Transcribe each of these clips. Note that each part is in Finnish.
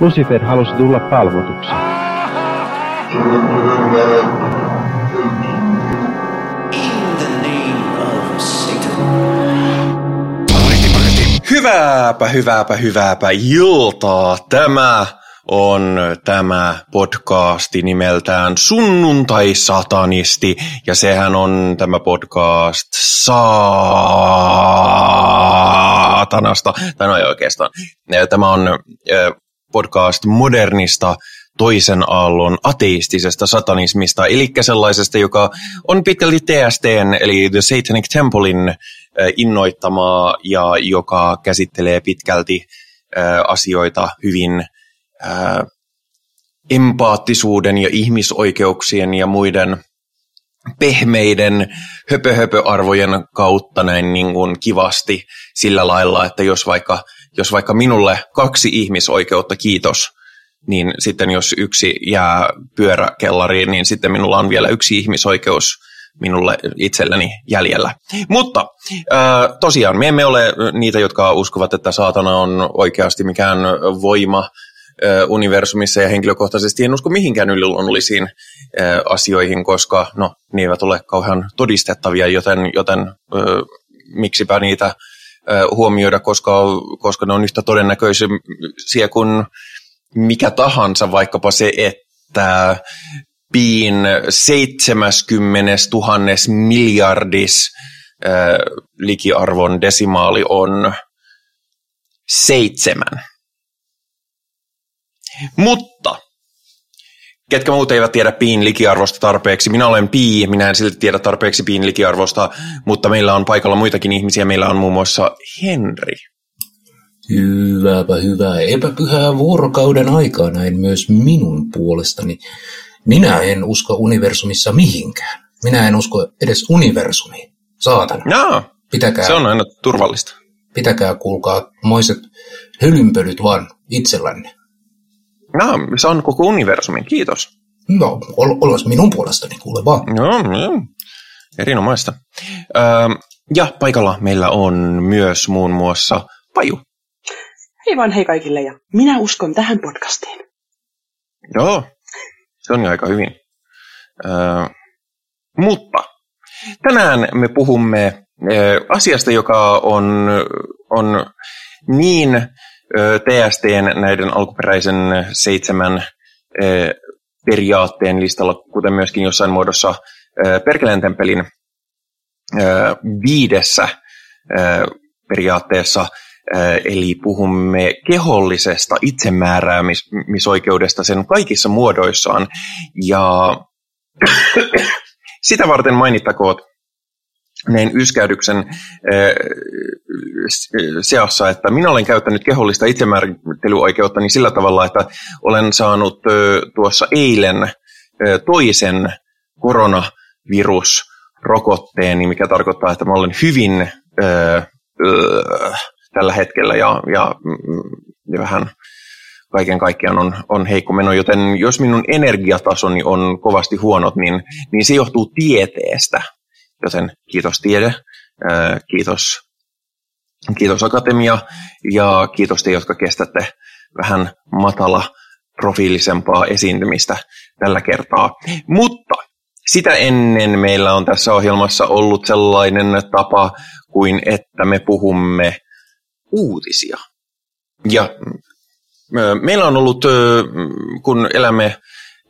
Lucifer halusi tulla palvotuksi. Hyvääpä, hyvääpä, hyvääpä iltaa. Tämä on tämä podcasti nimeltään Sunnuntai Satanisti, ja sehän on tämä podcast saatanasta, tai no ei oikeastaan. Tämä on podcast modernista toisen aallon ateistisesta satanismista, eli sellaisesta, joka on pitkälti TSTn, eli The Satanic Templein innoittamaa, ja joka käsittelee pitkälti asioita hyvin empaattisuuden ja ihmisoikeuksien ja muiden pehmeiden höpö-höpö-arvojen kautta näin niin kuin kivasti sillä lailla, että jos vaikka, jos vaikka minulle kaksi ihmisoikeutta, kiitos, niin sitten jos yksi jää pyöräkellariin, niin sitten minulla on vielä yksi ihmisoikeus minulle itselleni jäljellä. Mutta tosiaan, me emme ole niitä, jotka uskovat, että saatana on oikeasti mikään voima, universumissa ja henkilökohtaisesti en usko mihinkään yliluonnollisiin asioihin, koska no, ne eivät ole kauhean todistettavia, joten, joten miksipä niitä huomioida, koska, koska ne on yhtä todennäköisiä kuin mikä tahansa, vaikkapa se, että piin 70 000 miljardis likiarvon desimaali on seitsemän. Mutta ketkä muut eivät tiedä piin likiarvosta tarpeeksi. Minä olen pii, minä en silti tiedä tarpeeksi piin likiarvosta, mutta meillä on paikalla muitakin ihmisiä. Meillä on muun muassa Henri. Hyvääpä hyvää epäpyhää vuorokauden aikaa näin myös minun puolestani. Minä en usko universumissa mihinkään. Minä en usko edes universumiin. Saatana. No, Pitäkää, se on aina turvallista. Pitäkää kuulkaa moiset hölynpölyt vaan itsellänne. No, se on koko universumin. Kiitos. No, ol, olas minun puolestani, kuule vaan. No, no. erinomaista. Öö, ja paikalla meillä on myös muun muassa Paju. Hei vaan hei kaikille ja minä uskon tähän podcastiin. Joo, se on jo aika hyvin. Öö, mutta tänään me puhumme asiasta, joka on, on niin TSTn näiden alkuperäisen seitsemän periaatteen listalla, kuten myöskin jossain muodossa Perkeleen temppelin viidessä periaatteessa, eli puhumme kehollisesta itsemääräämisoikeudesta sen kaikissa muodoissaan. Ja sitä varten mainittakoon näin yskäydyksen seassa, että minä olen käyttänyt kehollista itsemäärittelyoikeutta niin sillä tavalla, että olen saanut tuossa eilen toisen koronavirusrokotteeni, mikä tarkoittaa, että mä olen hyvin tällä hetkellä ja, ja, ja vähän kaiken kaikkiaan on, on heikko meno, joten jos minun energiatasoni on kovasti huonot, niin, niin se johtuu tieteestä. Joten kiitos tiede, kiitos, kiitos akatemia ja kiitos te, jotka kestätte vähän matala profiilisempaa esiintymistä tällä kertaa. Mutta sitä ennen meillä on tässä ohjelmassa ollut sellainen tapa kuin, että me puhumme uutisia. Ja meillä on ollut, kun elämme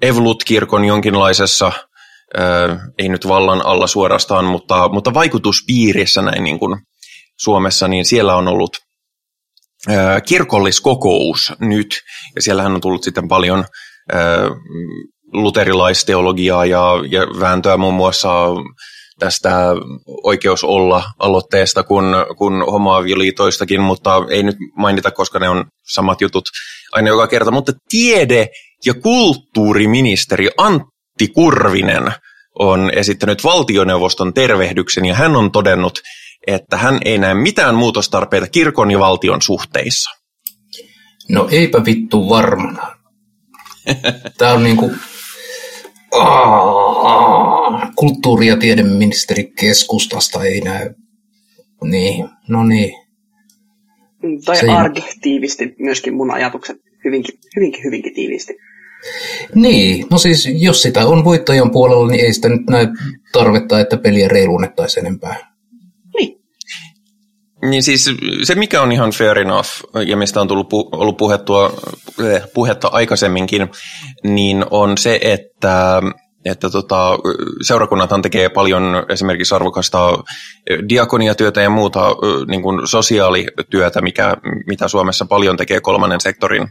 Evolut-kirkon jonkinlaisessa ei nyt vallan alla suorastaan, mutta, mutta vaikutuspiirissä näin niin kuin Suomessa, niin siellä on ollut kirkolliskokous nyt, ja siellähän on tullut sitten paljon luterilaisteologiaa ja, ja vääntöä muun muassa tästä oikeus olla aloitteesta kuin, kuin homoavioliitoistakin, mutta ei nyt mainita, koska ne on samat jutut aina joka kerta. Mutta tiede- ja kulttuuriministeri Antti Antti Kurvinen on esittänyt valtioneuvoston tervehdyksen ja hän on todennut, että hän ei näe mitään muutostarpeita kirkon ja valtion suhteissa. No eipä vittu varmana. Tämä on niinku kulttuuri- ja tiedeministeri keskustasta ei näy. Niin, no niin. Tai Se- arki tiivisti myöskin mun ajatukset hyvinkin, hyvinkin, hyvinkin tiivisti. Niin, no siis jos sitä on voittajan puolella, niin ei sitä nyt näe tarvetta, että peliä reiluunnettaisiin enempää. Niin. Niin siis se, mikä on ihan fair enough, ja mistä on tullut pu- ollut puhettua, eh, puhetta aikaisemminkin, niin on se, että, että tota, seurakunnathan tekee paljon esimerkiksi arvokasta eh, diakoniatyötä ja muuta eh, niin kuin sosiaalityötä, mikä, mitä Suomessa paljon tekee kolmannen sektorin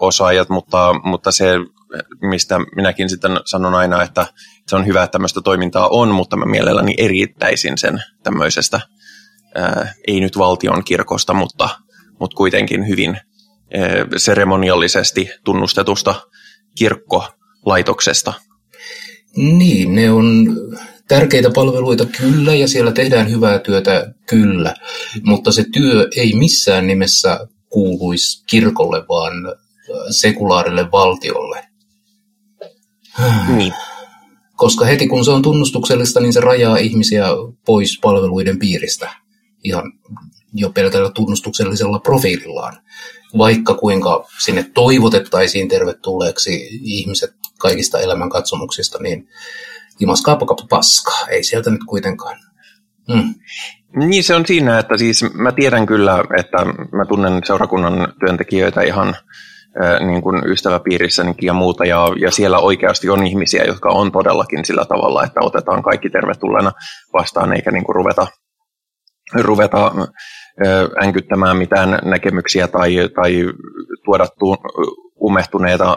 osaajat, mutta, mutta se, mistä minäkin sitten sanon aina, että se on hyvä, että tämmöistä toimintaa on, mutta mä mielelläni erittäisin sen tämmöisestä ää, ei nyt valtion kirkosta, mutta, mutta kuitenkin hyvin ää, seremoniallisesti tunnustetusta kirkkolaitoksesta. Niin, ne on tärkeitä palveluita kyllä, ja siellä tehdään hyvää työtä kyllä, mutta se työ ei missään nimessä kuuluisi kirkolle, vaan sekulaarille valtiolle. Niin. Koska heti kun se on tunnustuksellista, niin se rajaa ihmisiä pois palveluiden piiristä ihan jo pelkällä tunnustuksellisella profiilillaan. Vaikka kuinka sinne toivotettaisiin tervetulleeksi ihmiset kaikista elämänkatsomuksista, niin imaskaapa paskaa. Ei sieltä nyt kuitenkaan. Mm. Niin se on siinä, että siis mä tiedän kyllä, että mä tunnen seurakunnan työntekijöitä ihan niin kuin ystäväpiirissänikin ja muuta, ja, ja siellä oikeasti on ihmisiä, jotka on todellakin sillä tavalla, että otetaan kaikki tervetulleena vastaan, eikä niin kuin ruveta, ruveta änkyttämään mitään näkemyksiä tai, tai tuoda tu, umehtuneita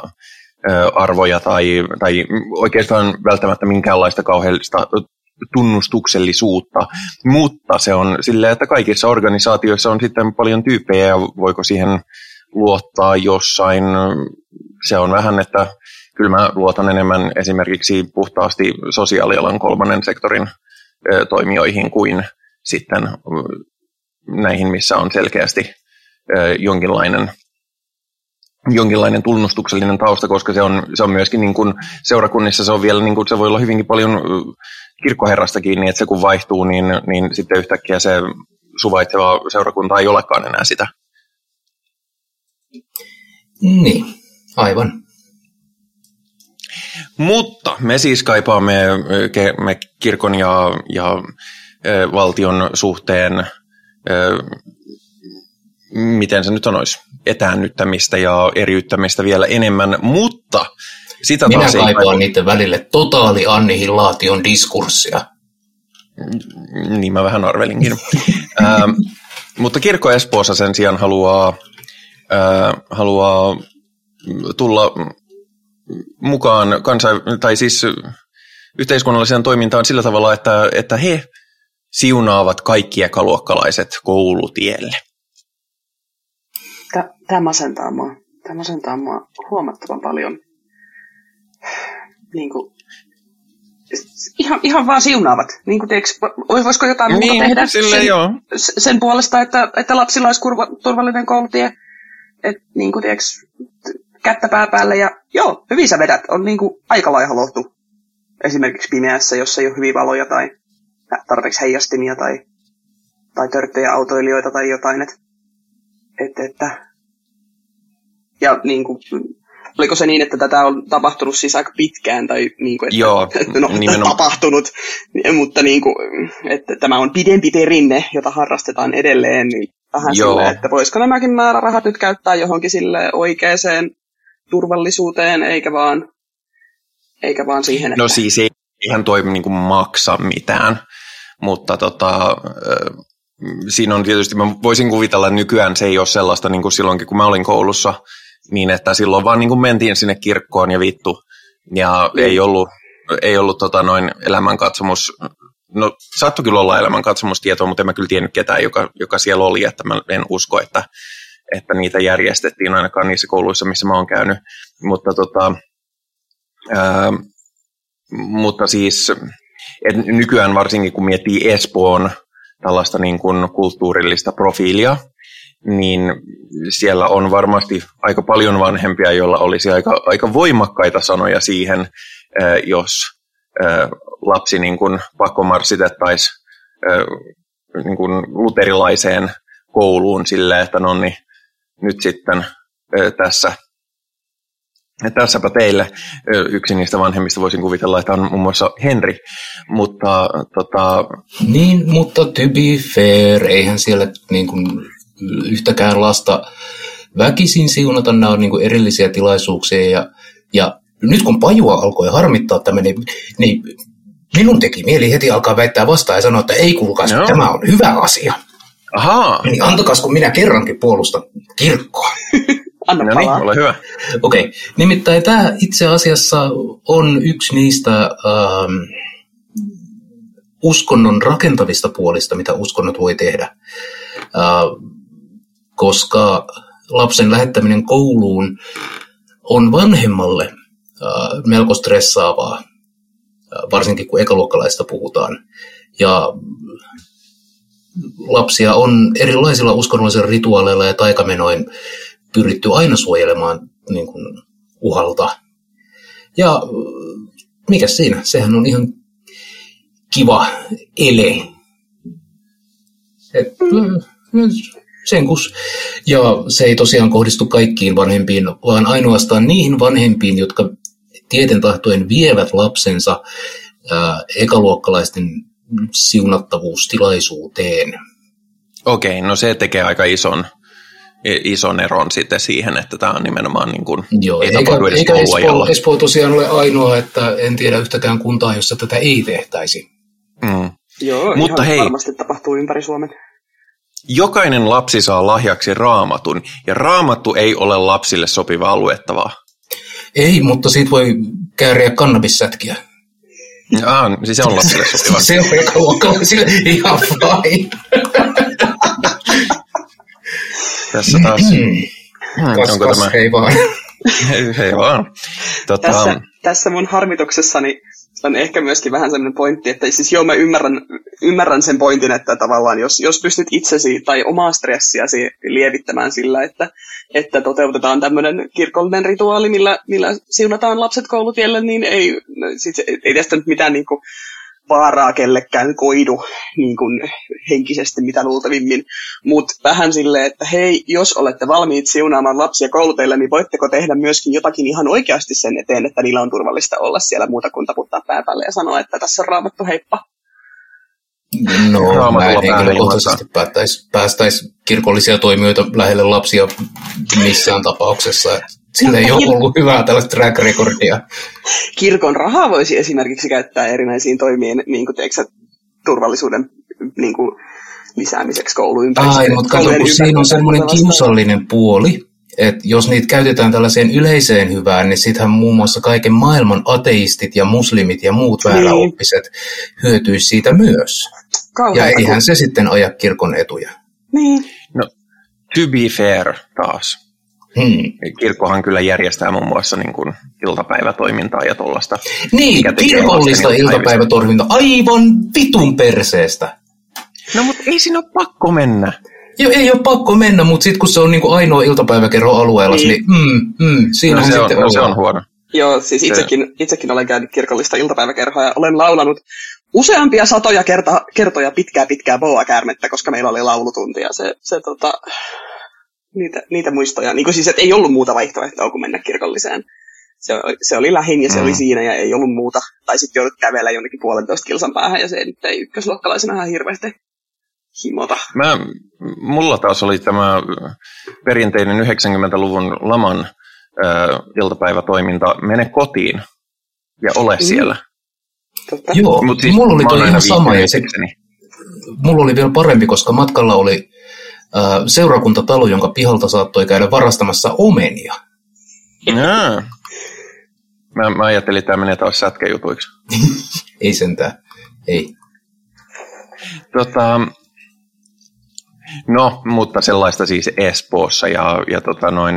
arvoja tai, tai oikeastaan välttämättä minkäänlaista kauheellista tunnustuksellisuutta, mutta se on silleen, että kaikissa organisaatioissa on sitten paljon tyyppejä ja voiko siihen luottaa jossain. Se on vähän, että kyllä mä luotan enemmän esimerkiksi puhtaasti sosiaalialan kolmannen sektorin toimijoihin kuin sitten näihin, missä on selkeästi jonkinlainen jonkinlainen tunnustuksellinen tausta, koska se on, se on myöskin niin kuin seurakunnissa, se on vielä, niin kuin, se voi olla hyvinkin paljon kirkkoherrasta kiinni, että se kun vaihtuu, niin, niin sitten yhtäkkiä se suvaitseva seurakunta ei olekaan enää sitä. Niin, aivan. Mutta me siis kaipaamme me kirkon ja, ja valtion suhteen, miten se nyt on olisi, etäännyttämistä ja eriyttämistä vielä enemmän, mutta sitä Minä taas kaipaan ei niiden välille totaali annihilaation diskurssia. Niin mä vähän arvelinkin. ähm, mutta kirkko Espoossa sen sijaan haluaa, äh, haluaa tulla mukaan kansa, tai siis yhteiskunnalliseen toimintaan sillä tavalla, että, että he siunaavat kaikki ekaluokkalaiset koulutielle. Tämä masentaa mua. Tämä masentaa mua huomattavan paljon. Niin kuin, ihan, ihan vaan siunaavat. Niin kuin, tiiäks, voisiko jotain muuta Niin, tehdä sille sen, joo. sen puolesta, että, että lapsilla olisi kurva, turvallinen koulutie. Et, niin kuin, tiiäks, kättä pää päälle ja joo, hyvin sä vedät. On niin kuin, aika laiha lohtu. Esimerkiksi pimeässä, jos ei ole hyviä valoja tai tarpeeksi heijastimia tai, tai törttejä autoilijoita tai jotain. Et, et, että, ja niin kuin, oliko se niin, että tätä on tapahtunut siis aika pitkään, tai niin kuin, että, Joo, no, nimenomaan. tapahtunut, mutta niin kuin, että tämä on pidempi perinne, jota harrastetaan edelleen, niin vähän Joo. silleen, että voisiko nämäkin määrärahat nyt käyttää johonkin sille oikeaan turvallisuuteen, eikä vaan, eikä vaan siihen, että... No siis ei, eihän toi niin kuin maksa mitään, mutta tota, siinä on tietysti, mä voisin kuvitella, että nykyään se ei ole sellaista niin kuin silloinkin, kun mä olin koulussa, niin että silloin vaan niin kuin mentiin sinne kirkkoon ja vittu, ja Niin. ei ollut, ei ollut tota noin elämänkatsomus, no saattoi kyllä olla elämänkatsomustietoa, mutta en mä kyllä tiennyt ketään, joka, joka siellä oli, että mä en usko, että, että niitä järjestettiin ainakaan niissä kouluissa, missä mä oon käynyt, mutta tota, ää, mutta siis et nykyään varsinkin kun miettii Espoon tällaista niin kuin kulttuurillista profiilia, niin siellä on varmasti aika paljon vanhempia, joilla olisi aika, aika voimakkaita sanoja siihen, jos lapsi niin kuin pakkomarssitettaisiin niin kuin luterilaiseen kouluun silleen, että no niin, nyt sitten tässä Tässäpä teille. Yksi niistä vanhemmista voisin kuvitella, että on muun muassa Henri, mutta tota... Niin, mutta to be fair, eihän siellä niin kuin yhtäkään lasta väkisin siunata, nämä on niin kuin erillisiä tilaisuuksia ja, ja nyt kun pajua alkoi harmittaa tämä, niin, niin minun teki mieli heti alkaa väittää vastaan ja sanoa, että ei kuulkaas, no. tämä on hyvä asia. Ahaa. Niin antakas, kun minä kerrankin puolustan kirkkoa. Anna No niin, palaa. ole hyvä. Okei, okay. nimittäin tämä itse asiassa on yksi niistä ähm, uskonnon rakentavista puolista, mitä uskonnot voi tehdä. Äh, koska lapsen lähettäminen kouluun on vanhemmalle melko stressaavaa, varsinkin kun ekaluokkalaista puhutaan. Ja lapsia on erilaisilla uskonnollisilla rituaaleilla ja taikamenoin pyritty aina suojelemaan niin kuin, uhalta. Ja mikä siinä? Sehän on ihan kiva ele. Et, mm, sen kus. Ja se ei tosiaan kohdistu kaikkiin vanhempiin, vaan ainoastaan niihin vanhempiin, jotka tieten tahtoen vievät lapsensa ää, ekaluokkalaisten siunattavuustilaisuuteen. Okei, no se tekee aika ison, ison eron sitten siihen, että tämä on nimenomaan niin kuin, Joo, ei eikä, tapahdu edes eikä Espoo. Espoo tosiaan ole ainoa, että en tiedä yhtäkään kuntaa, jossa tätä ei tehtäisi. Mm. Joo, Mutta ihan hei. varmasti tapahtuu ympäri Suomen. Jokainen lapsi saa lahjaksi raamatun, ja raamattu ei ole lapsille sopivaa luettavaa. Ei, mutta siitä voi kääriä kannabissätkiä. Ah, siis se on lapsille sopiva. Se on ekaluokkalaisille ihan fine. Tässä taas, hmm, Kas, onko kas, tämä, hei vaan. hei, hei vaan. Tota, Tässä, tässä mun harmituksessani on ehkä myöskin vähän sellainen pointti, että siis joo, mä ymmärrän, ymmärrän sen pointin, että tavallaan jos, jos pystyt itsesi tai omaa stressiäsi lievittämään sillä, että, että toteutetaan tämmöinen kirkollinen rituaali, millä, millä siunataan lapset koulutielle, niin ei, siis ei tästä nyt mitään niin kuin, vaaraa kellekään koidu niin kuin henkisesti mitä luultavimmin, mutta vähän silleen, että hei, jos olette valmiit siunaamaan lapsia kouluteille, niin voitteko tehdä myöskin jotakin ihan oikeasti sen eteen, että niillä on turvallista olla siellä muuta kuin taputtaa pää päälle ja sanoa, että tässä on raamattu heippa. No, mä en henkilökohtaisesti päästäisi, päästäisi kirkollisia toimijoita lähelle lapsia missään tapauksessa. Et Sillä ei ole ollut hyvää tällaista track recordia. Kirkon rahaa voisi esimerkiksi käyttää erinäisiin toimiin, niin kuin teeksä, turvallisuuden niin kuin, lisäämiseksi kouluympäristössä. Ai, mutta kato, kun siinä on semmoinen kiusallinen puoli, että jos niitä käytetään tällaiseen yleiseen hyvään, niin sittenhän muun muassa kaiken maailman ateistit ja muslimit ja muut vääräoppiset hyötyisi siitä myös. Ja Kauheata, eihän se sitten aja kirkon etuja. Niin. to be fair taas. Hmm. Kirkkohan kyllä järjestää muun muassa niin kuin iltapäivätoimintaa ja tuollaista. Niin, kirkollista lasten iltapäivätorvinta aivan vitun perseestä. No mutta ei siinä ole pakko mennä. Joo, ei ole pakko mennä, mutta sitten kun se on niinku ainoa iltapäiväkerro alueella, niin, Niin. niin mm, mm, siinä No, on se, on, sitten no, se on huono. Joo, siis itsekin, itsekin olen käynyt kirkollista iltapäiväkerhoa ja olen laulanut useampia satoja kerta, kertoja pitkää pitkää boa-käärmettä, koska meillä oli laulutunti ja se, se tota, niitä, niitä muistoja. Niin kuin siis, että ei ollut muuta vaihtoehtoa kuin mennä kirkolliseen. Se, oli- se oli lähin ja se Mm. oli siinä ja ei ollut muuta. Tai sitten joudut kävellä jonnekin puolentoista kilsan päähän ja se nyt ei ykkösluokkalaisena ihan hirveästi himota. Mä, mulla taas oli tämä perinteinen 90-luvun laman äh, iltapäivätoiminta, mene kotiin ja ole siellä. Totta. Joo, Mut siis mulla oli toi aina ihan sama ja se, mulla oli vielä parempi, koska matkalla oli seurakuntatalo, jonka pihalta saattoi käydä varastamassa omenia. Jaa. Mä, mä ajattelin, että tämä menee taas sätkäjutuiksi. Ei sentään, ei. Tota, no, mutta sellaista siis Espoossa ja, ja tota noin,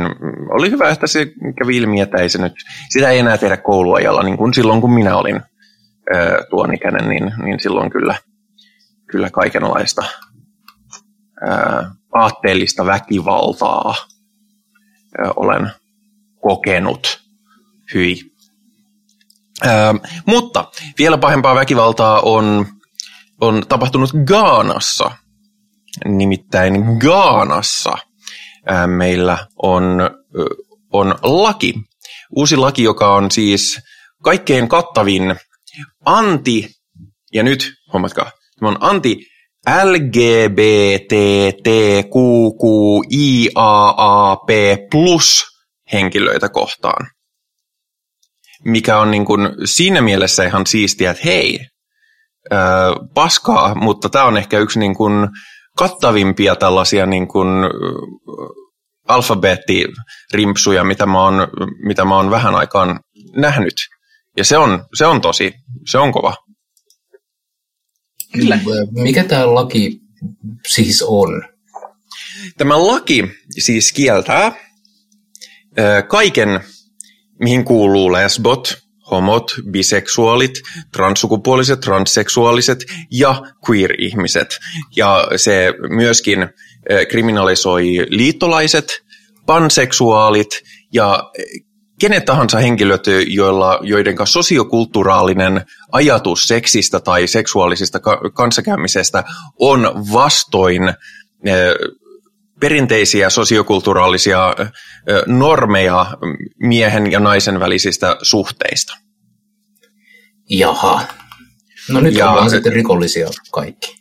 oli hyvä, että se kävi ilmi, että ei se nyt, sitä ei enää tehdä kouluajalla, niin kuin silloin kun minä olin ö, tuon ikäinen, niin, niin silloin kyllä, kyllä kaikenlaista aatteellista väkivaltaa ö, olen kokenut. Hyi. Ö, mutta vielä pahempaa väkivaltaa on on tapahtunut Gaanassa. Nimittäin Gaanassa ää, meillä on, ö, on laki, uusi laki, joka on siis kaikkein kattavin anti, ja nyt huomatkaa, tämä on anti LGBTTQQIAAP plus henkilöitä kohtaan. Mikä on niin kuin siinä mielessä ihan siistiä, että hei, ää, paskaa, mutta tämä on ehkä yksi niin kuin kattavimpia tällaisia niin kuin alfabeettirimpsuja, mitä mä, oon, mitä mä oon vähän aikaan nähnyt. Ja se on, se on tosi, se on kova. Kyllä. Mikä tämä laki siis on? Tämä laki siis kieltää kaiken, mihin kuuluu lesbot, homot, biseksuaalit, transsukupuoliset, transseksuaaliset ja queer-ihmiset. Ja se myöskin kriminalisoi liittolaiset, panseksuaalit ja kenet tahansa henkilöt, joilla, joiden sosiokulttuuraalinen ajatus seksistä tai seksuaalisesta kanssakäymisestä on vastoin perinteisiä sosiokulttuuraalisia normeja miehen ja naisen välisistä suhteista. Jaha. No nyt ja, ollaan sitten rikollisia kaikki.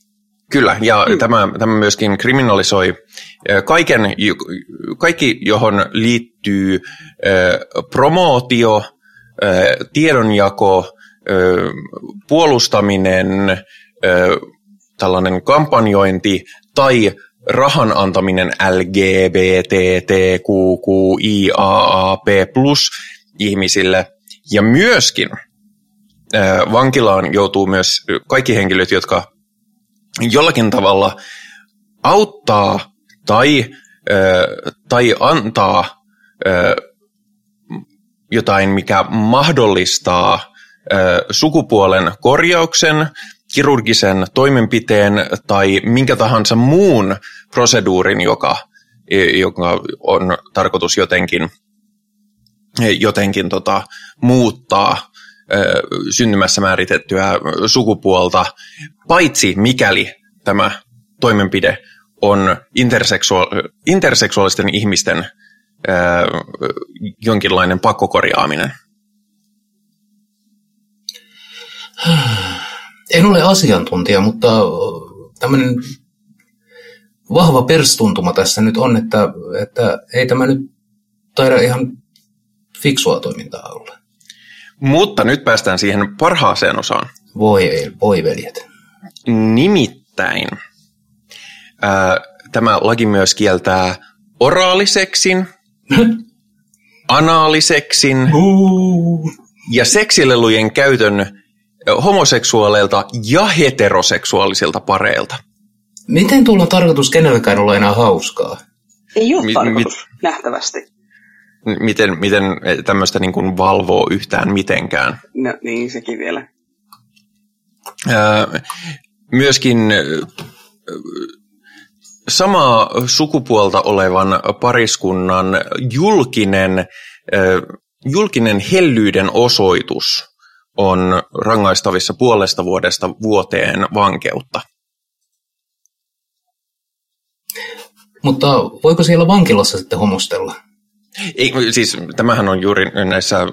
Kyllä, ja mm. tämä, tämä myöskin kriminalisoi kaiken, kaikki, johon liittyy promootio, tiedonjako, puolustaminen, tällainen kampanjointi tai rahan antaminen LGBTTQQIAAP plus ihmisille. Ja myöskin vankilaan joutuu myös kaikki henkilöt, jotka jollakin tavalla auttaa tai, tai antaa jotain, mikä mahdollistaa sukupuolen korjauksen, kirurgisen toimenpiteen tai minkä tahansa muun proseduurin, joka, joka on tarkoitus jotenkin, jotenkin tota, muuttaa syntymässä määritettyä sukupuolta, paitsi mikäli tämä toimenpide on interseksuaal- interseksuaalisten ihmisten jonkinlainen pakkokorjaaminen? En ole asiantuntija, mutta tämmöinen vahva perstuntuma tässä nyt on, että, että ei tämä nyt taida ihan fiksua toimintaa olla. Mutta nyt päästään siihen parhaaseen osaan. Voi, voi veljet. Nimittäin ää, tämä laki myös kieltää oraaliseksin, anaaliseksin ja seksilelujen käytön homoseksuaaleilta ja heteroseksuaalisilta pareilta. Miten tulla tarkoitus kenellekään olla enää hauskaa? Ei ole mi- tarkoitus, mi- nähtävästi. Miten, miten tämmöistä niin kuin valvoo yhtään mitenkään? No niin, sekin vielä. Öö, myöskin samaa sukupuolta olevan pariskunnan julkinen, julkinen hellyyden osoitus on rangaistavissa puolesta vuodesta vuoteen vankeutta. Mutta voiko siellä vankilassa sitten homostella? Ei, siis tämähän on juuri näissä,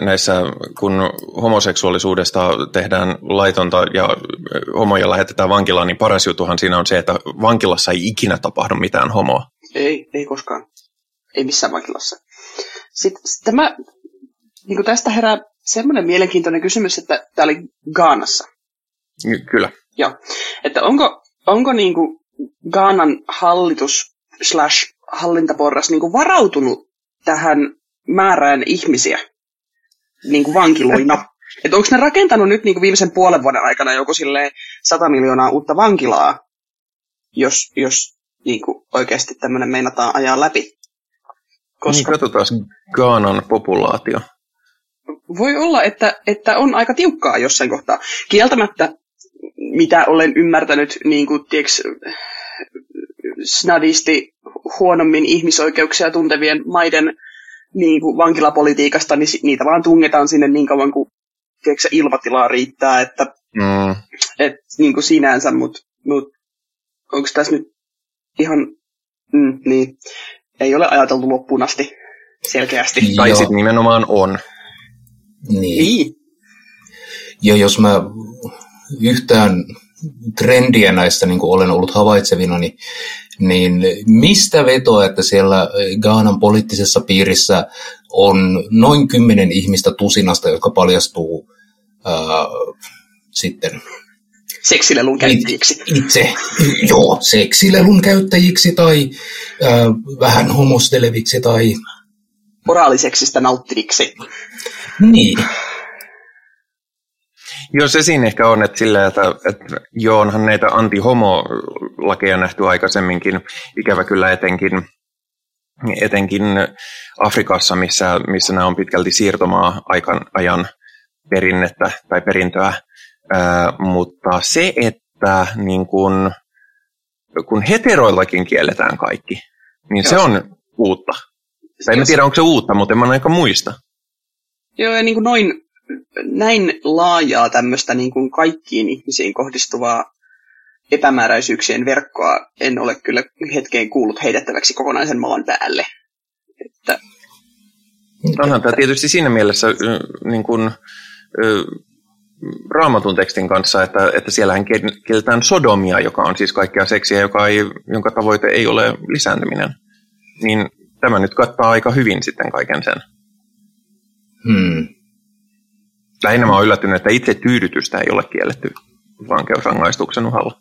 näissä, kun homoseksuaalisuudesta tehdään laitonta ja homoja lähetetään vankilaan, niin paras jutuhan siinä on se, että vankilassa ei ikinä tapahdu mitään homoa. Ei, ei koskaan. Ei missään vankilassa. Sitten tämä, niin kuin tästä herää semmoinen mielenkiintoinen kysymys, että tämä oli Gaanassa. Kyllä. Joo. Että onko, onko niin kuin Gaanan hallitus slash hallintaporras niin kuin varautunut tähän määrään ihmisiä niin kuin vankiloina? Että onko ne rakentanut nyt niin kuin viimeisen puolen vuoden aikana joku silleen 100 miljoonaa uutta vankilaa, jos, jos niin kuin oikeasti tämmöinen meinataan ajaa läpi? Koska... Niin katsotaan Gaanan populaatio. Voi olla, että, että on aika tiukkaa jossain kohtaa. Kieltämättä, mitä olen ymmärtänyt, niin kuin, tiiäks, snadisti huonommin ihmisoikeuksia tuntevien maiden niin kuin vankilapolitiikasta, niin niitä vaan tungetaan sinne niin kauan kuin tiedätkö, ilmatilaa riittää, että mm. et, niin kuin sinänsä, mutta mut, onko tässä nyt ihan, mm, niin, ei ole ajateltu loppuun asti selkeästi. Tai sitten nimenomaan on. Niin. Niin. Ja jos mä yhtään trendiä näistä niin olen ollut havaitsevina, niin, niin mistä vetoa, että siellä Gaanan poliittisessa piirissä on noin kymmenen ihmistä tusinasta, jotka paljastuu ää, sitten Seksilelun käyttäjiksi. itse joo, seksilelun käyttäjiksi tai ää, vähän homosteleviksi tai Moraaliseksistä nauttiviksi. niin. Joo, se siinä ehkä on, että sillä, että, että joo, onhan näitä anti-homo-lakeja nähty aikaisemminkin, ikävä kyllä etenkin, etenkin Afrikassa, missä, missä nämä on pitkälti siirtomaa-aikan ajan perinnettä tai perintöä, Ää, mutta se, että niin kun, kun heteroillakin kielletään kaikki, niin se Joo. on uutta. Tai en tiedä, onko se uutta, mutta en mä aika muista. Joo, ja niin kuin noin, näin laajaa tämmöistä niin kuin kaikkiin ihmisiin kohdistuvaa epämääräisyyksien verkkoa en ole kyllä hetkeen kuullut heitettäväksi kokonaisen maan päälle. Että, Onhan tämä tietysti siinä mielessä niin kuin, raamatun tekstin kanssa, että, että siellähän kiel- kielletään sodomia, joka on siis kaikkea seksiä, joka ei, jonka tavoite ei ole lisääntyminen. Niin tämä nyt kattaa aika hyvin sitten kaiken sen. Hmm. Lähinnä mä oon yllättynyt, että itse tyydytystä ei ole kielletty vankeusrangaistuksen uhalla.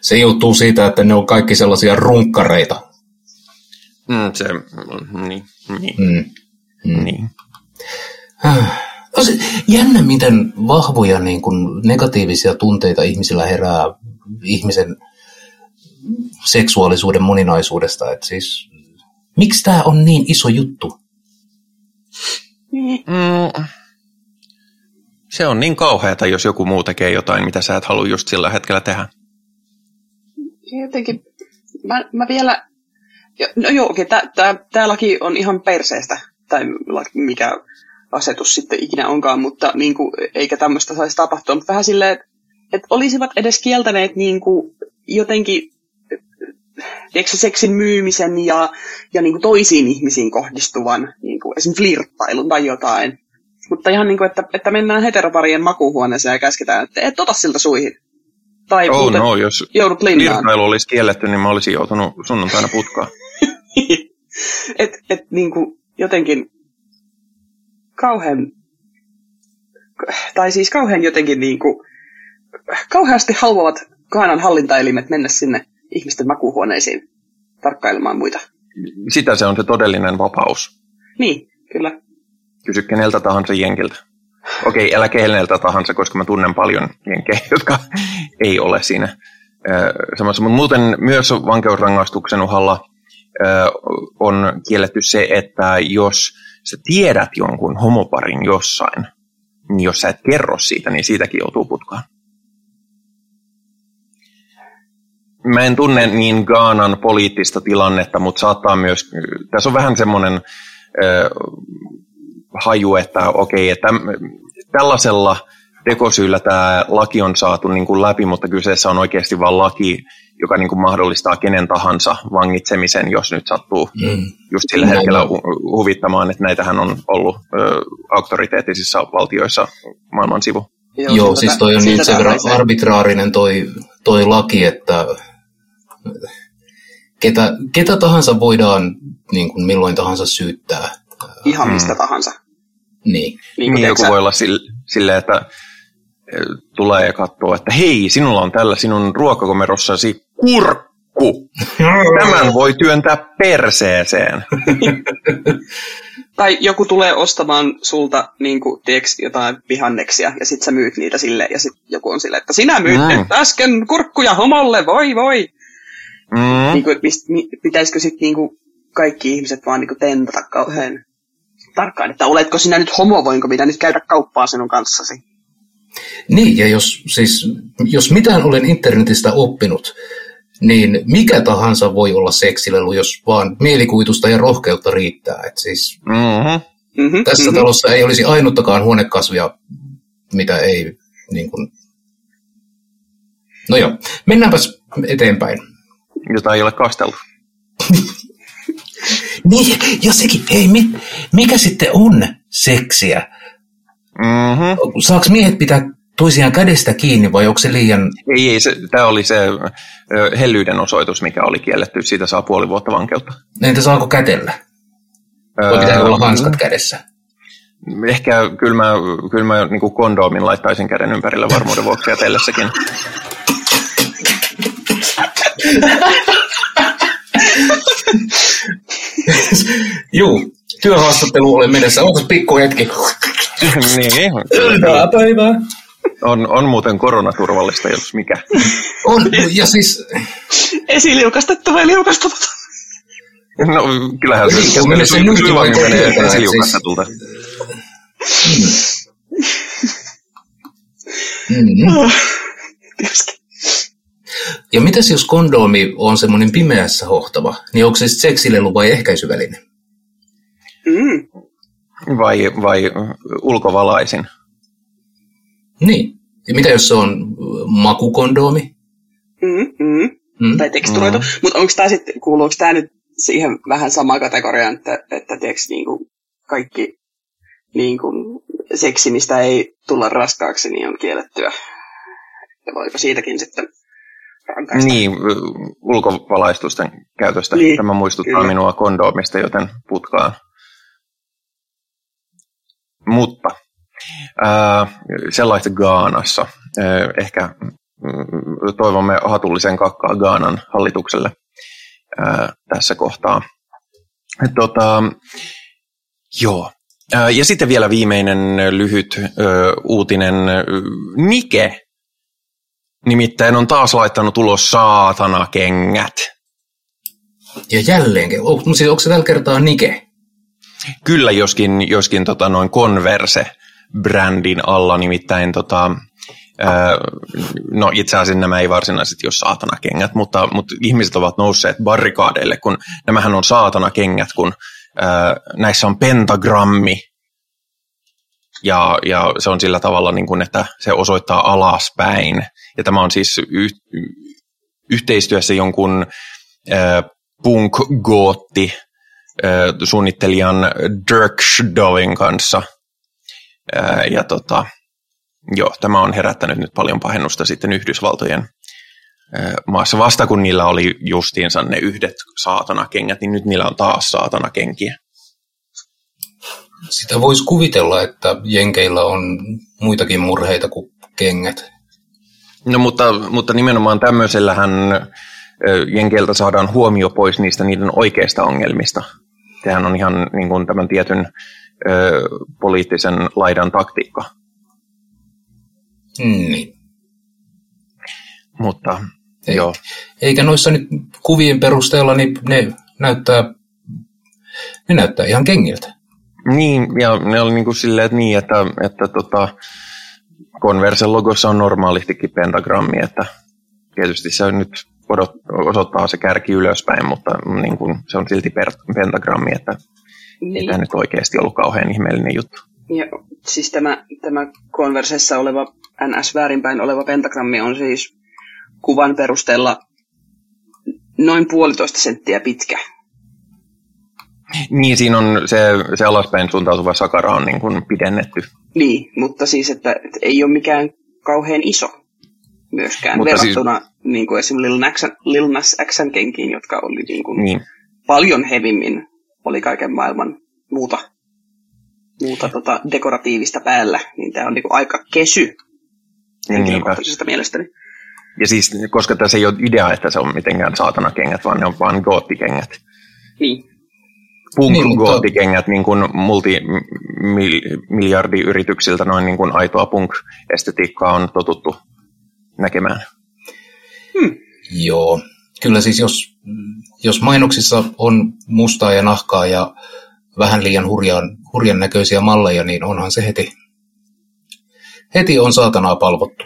Se johtuu siitä, että ne on kaikki sellaisia runkkareita. Mm, se, mm, niin, niin, Hmm. Hmm. niin. Se jännä, miten vahvoja niin kuin negatiivisia tunteita ihmisillä herää ihmisen seksuaalisuuden moninaisuudesta. Et siis, miksi tämä on niin iso juttu? Mm, se on niin kauheata, jos joku muu tekee jotain, mitä sä et halua just sillä hetkellä tehdä. jotenkin, mä, mä vielä, no joo, okei, okay, tämä laki on ihan perseestä, tai mikä asetus sitten ikinä onkaan, mutta niin kuin, eikä tämmöistä saisi tapahtua, mutta vähän silleen, että et olisivat edes kieltäneet niin kuin, jotenkin tiedätkö, seksin myymisen ja, ja niin kuin toisiin ihmisiin kohdistuvan, niin kuin esimerkiksi flirttailun tai jotain. Mutta ihan niin kuin, että, että mennään heteroparien makuuhuoneeseen ja käsketään, että et ota siltä suihin. Tai Oh muuten no, jos joudut linnaan. olisi kielletty, niin mä olisin joutunut sunnuntaina putkaan. et, et niin kuin jotenkin kauhean, tai siis kauhean jotenkin niin kuin, kauheasti haluavat Kaanan hallintaelimet mennä sinne ihmisten makuuhuoneisiin tarkkailemaan muita. Sitä se on se todellinen vapaus. Niin, kyllä. Kysy keneltä tahansa jenkiltä. Okei, älä keneltä tahansa, koska mä tunnen paljon jenkejä, jotka ei ole siinä samassa. Mutta muuten myös vankeusrangaistuksen uhalla on kielletty se, että jos sä tiedät jonkun homoparin jossain, niin jos sä et kerro siitä, niin siitäkin joutuu putkaan. Mä en tunne niin Gaanan poliittista tilannetta, mutta saattaa myös, tässä on vähän semmoinen haju, että okei, että tällaisella tekosyyllä tämä laki on saatu niin kuin läpi, mutta kyseessä on oikeasti vain laki, joka niin kuin mahdollistaa kenen tahansa vangitsemisen, jos nyt sattuu Mm. just sillä Näin hetkellä hu- huvittamaan, että näitähän on ollut ö, auktoriteettisissa valtioissa maailman sivu. Joo, Joo siis toi on niin sen verran arbitraarinen toi, toi laki, että ketä, ketä tahansa voidaan niin kuin milloin tahansa syyttää. Ihan Mm. mistä tahansa. Niin. Niin, Niin, joku voi olla sille, sille että ö, tulee ja katsoo, että hei, sinulla on tällä sinun ruokakomerossasi kurkku. Tämän voi työntää perseeseen. Tai joku tulee ostamaan sulta niin kuin, tiedätkö, jotain vihanneksia ja sit sä myyt niitä sille ja sit joku on silleen, että sinä myyt Mm. äsken kurkkuja homolle, voi voi. Mm. Niin kuin, mist, mi, pitäisikö sitten niin kuin, kaikki ihmiset vaan niin kuin, tentata kauhean tarkkaan, että oletko sinä nyt homo, voinko minä nyt käydä kauppaa sinun kanssasi. Niin, ja jos, siis, jos mitään olen internetistä oppinut, niin mikä tahansa voi olla seksilelu, jos vaan mielikuvitusta ja rohkeutta riittää. Et siis Mm-hmm. Mm-hmm, tässä talossa ei olisi ainuttakaan huonekasvia, mitä ei niin kuin... No joo, mennäänpäs eteenpäin. Jota ei ole kasteltu. Niin, ja sekin, hei, mi, mikä sitten on seksiä? Mm-hmm. Saako miehet pitää toisiaan kädestä kiinni vai onko se liian... Ei, ei, se, tämä oli se ö, hellyyden osoitus, mikä oli kielletty. Siitä saa puoli vuotta vankeutta. Entä saako kätellä? Vai pitääkö olla hanskat kädessä? Ehkä kyllä mä, kyllä mä niin kondoomin laittaisin käden ympärille varmuuden vuoksi ja teillessäkin. Juu, työhaastattelu olen mennessä. Ootas pikku hetki. niin, Hyvää päivää. on, on muuten koronaturvallista, jos mikä. On, ja siis Esiliukastettu vai liukastamaton? No kyllähän se, Riippuu, minne se sujuvammin vaikka menee esiliukastetulta. mm. Tietysti. Ja mitäs jos kondoomi on semmoinen pimeässä hohtava, niin onko se sitten seksilelu vai ehkäisyväline? Mm. Vai, vai ulkovalaisin. Niin. Ja mitä jos se on makukondoomi? Mm, mm. Mm. Tai teksturoitu. Mm. Mutta onko tämä sitten, kuuluuko tämä nyt siihen vähän samaan kategoriaan, että, että tiiäks, niinku, kaikki niinku, seksi, mistä ei tulla raskaaksi, niin on kiellettyä. Ja voiko siitäkin sitten rankaista? Niin, ulkovalaistusten käytöstä. Niin, Tämä muistuttaa kyllä. minua kondoomista, joten putkaan. Mutta ää, sellaista Gaanassa. Ää, ehkä mm, toivomme hatullisen kakkaa Gaanan hallitukselle ää, tässä kohtaa. Tota, joo. Ja sitten vielä viimeinen lyhyt ö, uutinen. Nike nimittäin on taas laittanut ulos saatana kengät. Ja jälleen, onko, siis onko se tällä kertaa Nike? Kyllä, joskin, joskin tota, noin Converse-brändin alla, nimittäin tota, no itse asiassa nämä ei varsinaisesti ole saatanakengät, mutta, mutta ihmiset ovat nousseet barrikaadeille, kun nämähän on saatanakengät, kun näissä on pentagrammi, ja, ja se on sillä tavalla, niin kuin, että se osoittaa alaspäin. Ja tämä on siis yh, yhteistyössä jonkun äh, punk-gootti äh, suunnittelijan Dirk Schdoin kanssa. Äh, ja tota, joo, tämä on herättänyt nyt paljon pahennusta sitten Yhdysvaltojen äh, maassa. Vasta kun niillä oli justiinsa ne yhdet saatanakengät, niin nyt niillä on taas saatanakenkiä. Sitä voisi kuvitella, että Jenkeillä on muitakin murheita kuin kengät. No mutta, mutta nimenomaan tämmöisellähän Jenkeiltä saadaan huomio pois niistä niiden oikeista ongelmista. Sehän on ihan niin kuin tämän tietyn ö, poliittisen laidan taktiikka. Niin. Mutta Ei. joo, Eikä noissa nyt kuvien perusteella, niin ne näyttää, ne näyttää ihan kengiltä. Niin, ja ne oli niin kuin silleen, että niin, että, että tota, Conversen logossa on normaalistikin pentagrammi, että tietysti se nyt odot, osoittaa se kärki ylöspäin, mutta niin kuin, se on silti per, pentagrammi, että ei Niin. tämä nyt oikeasti ollut kauhean ihmeellinen juttu. Ja siis tämä, tämä konversessa oleva NS väärinpäin oleva pentagrammi on siis kuvan perusteella noin puolitoista senttiä pitkä. Niin, siinä on se, se alaspäin suuntautuva sakara on niin kuin pidennetty. Niin, mutta siis, että, että ei ole mikään kauhean iso myöskään Mutta siis- verrattuna siis... niin kuin esimerkiksi Lil Nas, Lil Nas Xn kenkiin, jotka oli niin kuin Niin. paljon hevimmin, oli kaiken maailman muuta, muuta tota, dekoratiivista päällä, niin tämä on niin kuin aika kesy Niinpä. henkilökohtaisesta mielestäni. Ja siis, koska tässä ei ole idea, että se on mitenkään saatana kengät, vaan ne on vaan goottikengät. Niin, Punk Niin, mutta- niin kuin multimiljardiyrityksiltä noin niin kuin aitoa punk-estetiikkaa on totuttu näkemään. Joo. Kyllä siis jos, jos mainoksissa on mustaa ja nahkaa ja vähän liian hurjan, hurjan näköisiä malleja, niin onhan se heti, heti on saatanaa palvottu.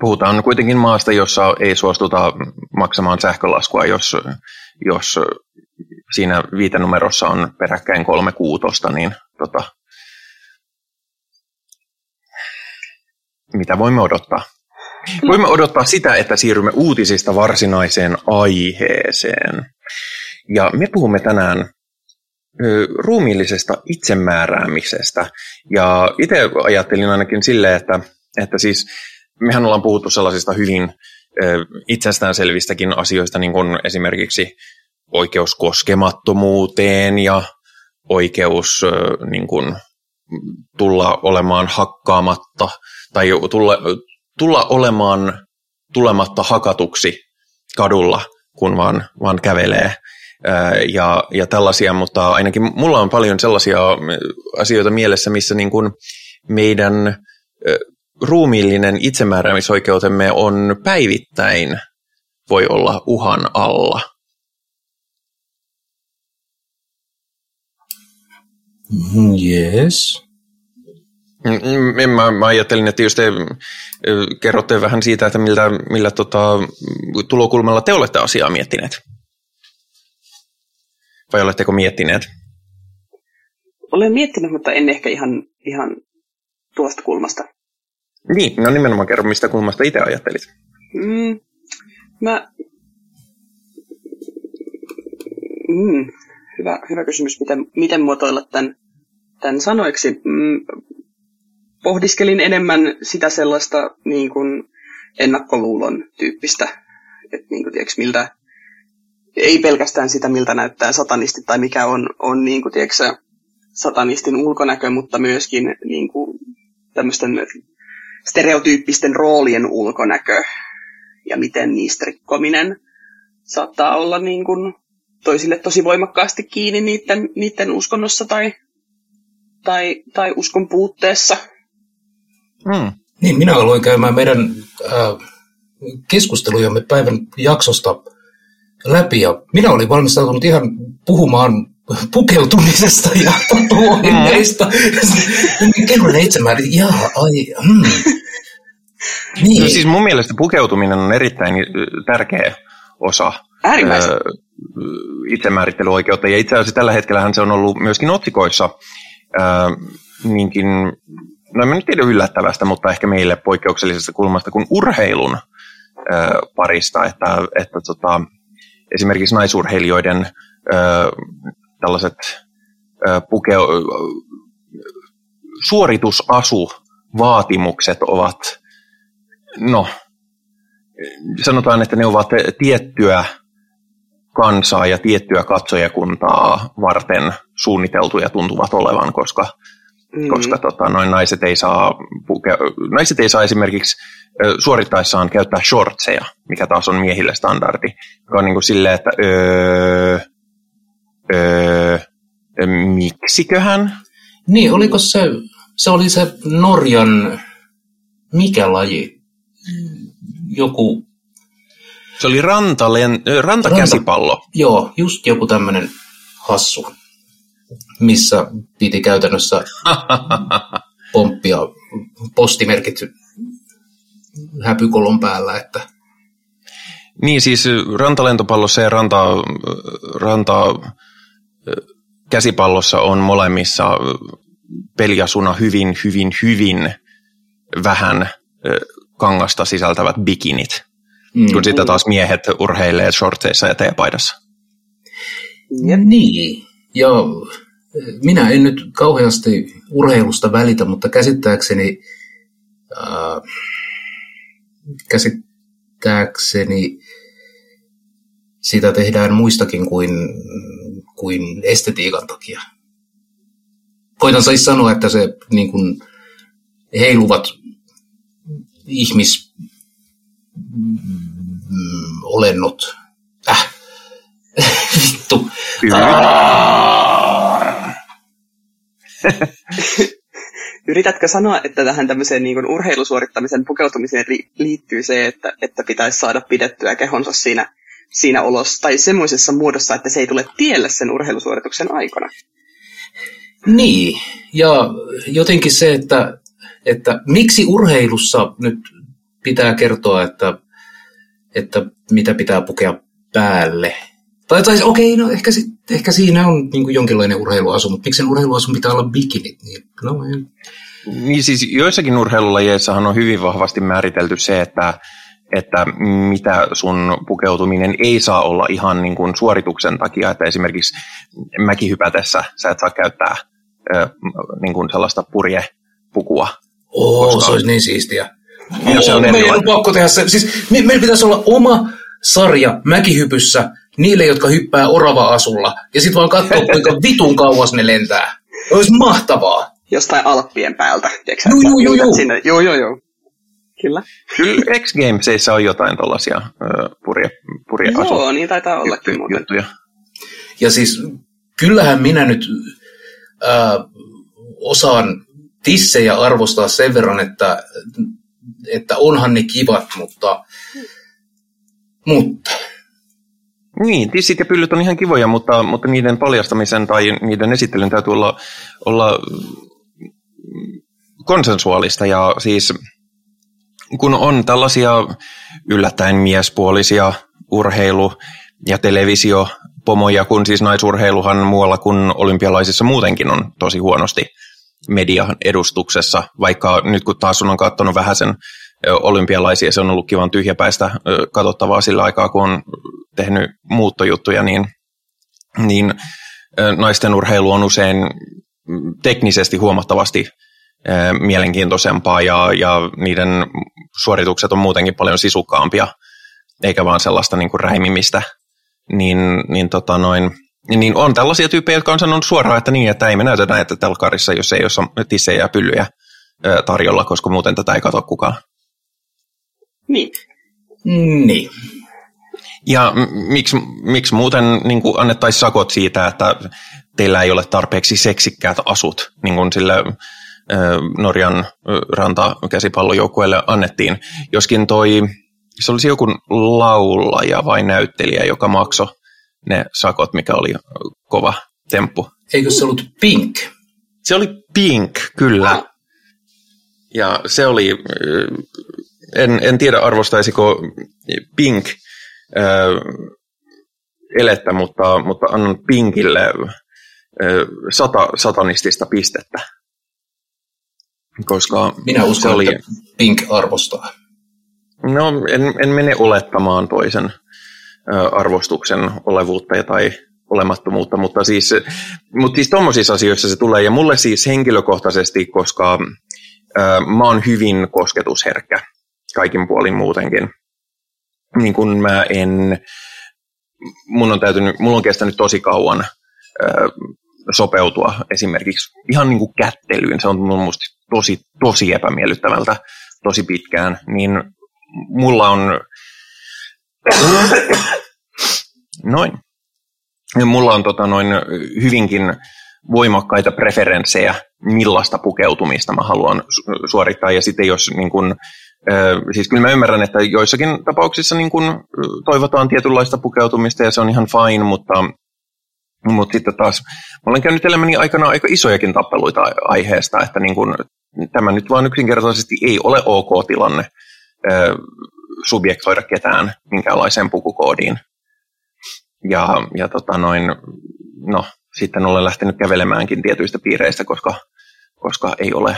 Puhutaan kuitenkin maasta, jossa ei suostuta maksamaan sähkölaskua, jos, jos siinä viitenumerossa on peräkkäin kolme kuutosta, niin tota, mitä voimme odottaa? Voimme odottaa sitä, että siirrymme uutisista varsinaiseen aiheeseen. Ja me puhumme tänään ruumiillisesta itsemääräämisestä. Ja itse ajattelin ainakin silleen, että, että siis mehän ollaan puhuttu sellaisista hyvin itsestäänselvistäkin asioista, niin kuin esimerkiksi oikeus koskemattomuuteen ja oikeus niin kuin, tulla olemaan hakkaamatta tai tulla, tulla olemaan tulematta hakatuksi kadulla, kun vaan, vaan kävelee ja, ja tällaisia, mutta ainakin mulla on paljon sellaisia asioita mielessä, missä niin kuin meidän ruumiillinen itsemääräämisoikeutemme on päivittäin voi olla uhan alla. Yes. Mm, mä, mä ajattelin, että jos te kerrotte vähän siitä, että millä, millä tota, tulokulmalla te olette asiaa miettineet. Vai oletteko miettineet? Olen miettinyt, mutta en ehkä ihan, ihan tuosta kulmasta. Niin, no nimenomaan kerro, mistä kulmasta itse ajattelit. Mm, mä... Mm, hyvä, hyvä kysymys, miten, miten muotoilla tämän, tämän sanoiksi. Mm, pohdiskelin enemmän sitä sellaista niin kuin ennakkoluulon tyyppistä, että niin kuin, tiedätkö, miltä, ei pelkästään sitä, miltä näyttää satanisti tai mikä on, on niin kuin, tiedätkö, satanistin ulkonäkö, mutta myöskin niin kuin, tämmöisten stereotyyppisten roolien ulkonäkö ja miten niistä rikkominen saattaa olla niin kuin, toisille tosi voimakkaasti kiinni niiden, niiden uskonnossa tai, tai, tai uskon puutteessa. Hmm. Niin, minä aloin käymään meidän äh, keskustelujamme päivän jaksosta läpi ja minä olin valmistautunut ihan puhumaan pukeutumisesta ja tatuoinneista. Kelloinen itsemäärin, jaa, ai, hmm. Niin. No, siis mun mielestä pukeutuminen on erittäin tärkeä osa Äärimmäisen. itsemäärittelyoikeutta. Ja itse asiassa tällä hetkellä se on ollut myöskin otsikoissa ää, niinkin, no en tiedä yllättävästä, mutta ehkä meille poikkeuksellisesta kulmasta kuin urheilun ää, parista, että, että tota, esimerkiksi naisurheilijoiden ää, tällaiset pukeu, suoritusasu vaatimukset ovat, no, sanotaan, että ne ovat tiettyä kansaa ja tiettyä katsojakuntaa varten suunniteltuja tuntuvat olevan, koska, mm. koska tota, noin naiset, ei saa puke, naiset ei saa esimerkiksi suorittaessaan käyttää shortseja, mikä taas on miehille standardi, joka on niin kuin silleen, että öö, öö, miksiköhän? Niin, oliko se, se oli se Norjan, mikä laji? Joku se oli rantalen, rantakäsipallo. Ranta, joo, just joku tämmöinen hassu, missä piti käytännössä pomppia postimerkit häpykolon päällä. Että... Niin, siis rantalentopallossa ja ranta, ranta käsipallossa on molemmissa peliasuna hyvin, hyvin, hyvin vähän kangasta sisältävät bikinit. Mm. Kun sitten taas miehet urheilee shortseissa ja teepaidassa. Ja niin. Ja minä en nyt kauheasti urheilusta välitä, mutta käsittääkseni, äh, käsittääkseni sitä tehdään muistakin kuin, kuin estetiikan takia. Koitan siis sanoa, että se niin kuin, heiluvat ihmis mm, olennot. Äh. Vittu. Yritätkö sanoa, että tähän tämmöiseen niin urheilusuorittamisen pukeutumiseen liittyy se, että, että pitäisi saada pidettyä kehonsa siinä, siinä olossa tai semmoisessa muodossa, että se ei tule tielle sen urheilusuorituksen aikana? Niin, ja jotenkin se, että, että miksi urheilussa nyt pitää kertoa, että, että mitä pitää pukea päälle. Tai, tai okei, no ehkä sitten ehkä siinä on niin kuin jonkinlainen urheiluasu, mutta miksi sen urheiluasun pitää olla bikinit? Niin, no, en. Niin siis joissakin urheilulajeissahan on hyvin vahvasti määritelty se, että, että mitä sun pukeutuminen ei saa olla ihan niin kuin suorituksen takia, että esimerkiksi mäkihypätessä sä et saa käyttää ö, niin kuin sellaista purjepukua. Oo, koska... se olisi niin siistiä. Ja se on meidän on pakko tehdä se. Siis me, meillä pitäisi olla oma sarja mäkihypyssä niille, jotka hyppää orava-asulla, ja sitten vaan katsoa, kuinka vitun kauas ne lentää. Olisi mahtavaa. Jostain Alppien päältä, tiedätkö Joo, joo, joo, joo. Sinne. Joo, joo, joo. Kyllä. Kyllä X Gamesissa on jotain tuollaisia purje, purje Joo, niin taitaa ollakin muuten. juttuja. Ja siis kyllähän minä nyt äh, osaan tissejä arvostaa sen verran, että, että onhan ne kivat, mutta, mutta Niin, tissit ja pyllyt on ihan kivoja, mutta, mutta niiden paljastamisen tai niiden esittelyn täytyy olla, olla konsensuaalista. Ja siis kun on tällaisia yllättäen miespuolisia urheilu- ja televisiopomoja, kun siis naisurheiluhan muualla kuin olympialaisissa muutenkin on tosi huonosti median edustuksessa, vaikka nyt kun taas on katsonut vähän sen olympialaisia, se on ollut kivan tyhjäpäistä katsottavaa sillä aikaa, kun on tehnyt muuttojuttuja, niin, niin naisten urheilu on usein teknisesti huomattavasti mielenkiintoisempaa ja, ja niiden suoritukset on muutenkin paljon sisukkaampia, eikä vaan sellaista niin kuin räimimistä. Niin, niin, tota noin, niin on tällaisia tyyppejä, jotka on sanonut suoraan, että niin, että ei me näytä näitä telkarissa, jos ei ole tissejä ja pyllyjä tarjolla, koska muuten tätä ei katso kukaan. Niin. Niin. Ja miksi, miksi muuten niin annettaisiin sakot siitä, että teillä ei ole tarpeeksi seksikkäät asut, niin kuin sille Norjan rantakäsipallojoukkueelle annettiin. Joskin toi, se olisi joku laulaja vai näyttelijä, joka maksoi ne sakot, mikä oli kova temppu. Eikö se ollut Pink? Se oli Pink, kyllä. Ja se oli, en, en tiedä arvostaisiko Pink äh, elettä, mutta, mutta annan Pinkille äh, sata satanistista pistettä. Koska Minä uskon, oli... että Pink arvostaa. No, en, en mene olettamaan toisen arvostuksen olevuutta tai olemattomuutta, mutta siis, mutta siis tuommoisissa asioissa se tulee, ja mulle siis henkilökohtaisesti, koska mä oon hyvin kosketusherkkä kaikin puolin muutenkin, niin kun mä en, mun on täytynyt, mulla on kestänyt tosi kauan sopeutua esimerkiksi ihan niin kuin kättelyyn, se on musta tosi, tosi epämiellyttävältä tosi pitkään, niin mulla on noin. Mulla on tota noin hyvinkin voimakkaita preferenssejä, millaista pukeutumista mä haluan suorittaa. Ja sitten jos niin kun, siis kyllä mä ymmärrän, että joissakin tapauksissa niin kun toivotaan tietynlaista pukeutumista ja se on ihan fine, mutta, mutta sitten taas mä olen käynyt elämäni aikana aika isojakin tappeluita aiheesta, että niin kun, tämä nyt vaan yksinkertaisesti ei ole ok tilanne subjektoida ketään minkäänlaiseen pukukoodiin. Ja, ja tota noin, no, sitten olen lähtenyt kävelemäänkin tietyistä piireistä, koska, koska ei ole,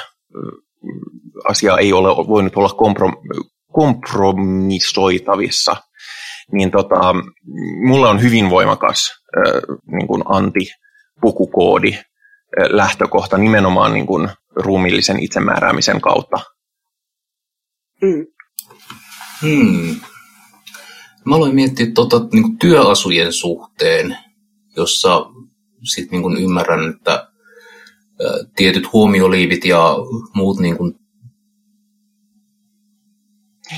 asia ei ole voinut olla komprom, kompromissoitavissa. Niin tota, mulla on hyvin voimakas niin kuin anti-pukukoodi lähtökohta nimenomaan niin kuin ruumiillisen itsemääräämisen kautta. Mm. Hmm. Mä aloin miettiä tota, niin kuin työasujen suhteen, jossa sit, niin kuin ymmärrän, että tietyt huomioliivit ja muut niin kuin,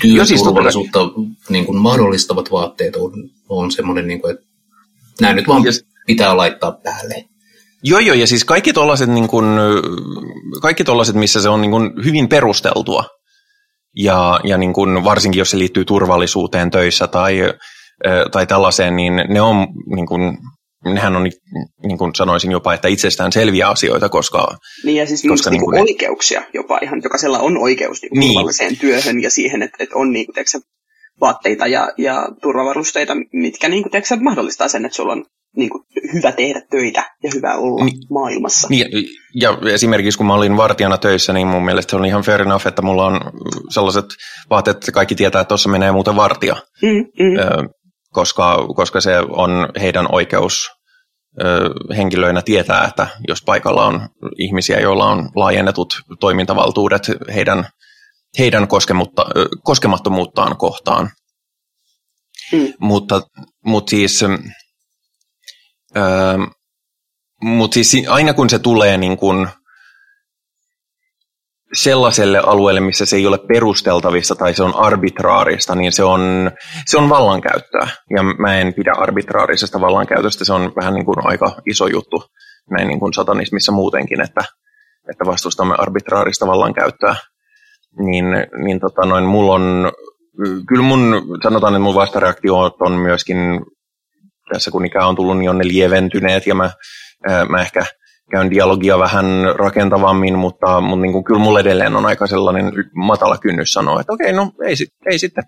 työturvallisuutta siis niin kuin, mahdollistavat vaatteet on, on semmoinen, niin kuin, että nämä nyt vaan yes. pitää laittaa päälle. Joo, joo, ja siis kaikki tollaset, niin kaikki tollaset missä se on niin kuin hyvin perusteltua, ja, ja niin kuin, varsinkin jos se liittyy turvallisuuteen töissä tai, tai tällaiseen, niin ne on, niin kuin, nehän on, niin kuin sanoisin jopa, että itsestään selviä asioita, koska... Niin ja siis koska niin kuin, oikeuksia jopa ihan, jokaisella on oikeus niin niin. turvalliseen työhön ja siihen, että, että on niin kuin, teksä, vaatteita ja, ja turvavarusteita, mitkä niin kuin, teksä, mahdollistaa sen, että sulla on niin kuin, hyvä tehdä töitä ja hyvä olla niin, maailmassa. Niin, ja esimerkiksi kun mä olin vartijana töissä, niin mun mielestä se on ihan fair enough, että mulla on sellaiset vaatteet, että kaikki tietää, että tuossa menee muuten vartija. Mm, mm. koska, koska se on heidän oikeus henkilöinä tietää, että jos paikalla on ihmisiä, joilla on laajennetut toimintavaltuudet heidän, heidän koskemattomuuttaan kohtaan. Mm. Mutta, mutta siis Öö, Mutta siis aina kun se tulee niin kun sellaiselle alueelle, missä se ei ole perusteltavissa tai se on arbitraarista, niin se on, se on vallankäyttöä. Ja mä en pidä arbitraarisesta vallankäytöstä, se on vähän niin kuin aika iso juttu näin niin kuin satanismissa muutenkin, että, että vastustamme arbitraarista vallankäyttöä. Niin, niin tota noin, mulla on, kyllä mun, sanotaan, että mun vastareaktiot on myöskin tässä kun ikää on tullut, niin on ne lieventyneet ja mä, ää, mä ehkä käyn dialogia vähän rakentavammin, mutta, mutta niin kuin, kyllä mulle edelleen on aika sellainen matala kynnys sanoa, että okei, no ei, ei sitten.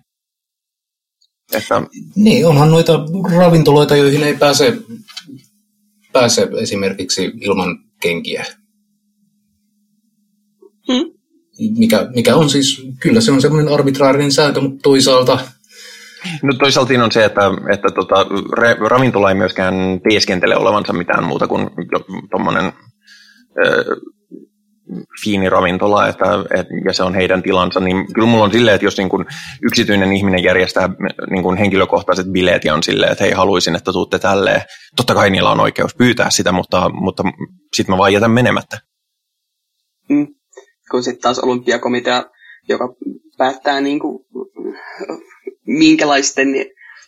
Että... Niin, onhan noita ravintoloita, joihin ei pääse, pääse esimerkiksi ilman kenkiä. Hmm? Mikä, mikä on siis, kyllä se on semmoinen arbitraarinen sääntö, mutta toisaalta No toisaalta on se, että, että tota, ravintola ei myöskään teeskentele olevansa mitään muuta kuin tuommoinen fiini ravintola, että, et, ja se on heidän tilansa, niin kyllä mulla on silleen, että jos niin kun yksityinen ihminen järjestää niin kun henkilökohtaiset bileet ja on silleen, että hei, haluaisin, että tuutte tälleen, totta kai niillä on oikeus pyytää sitä, mutta, mutta sitten mä vaan jätän menemättä. Mm. Kun sitten taas olympiakomitea, joka päättää niin kuin minkälaisten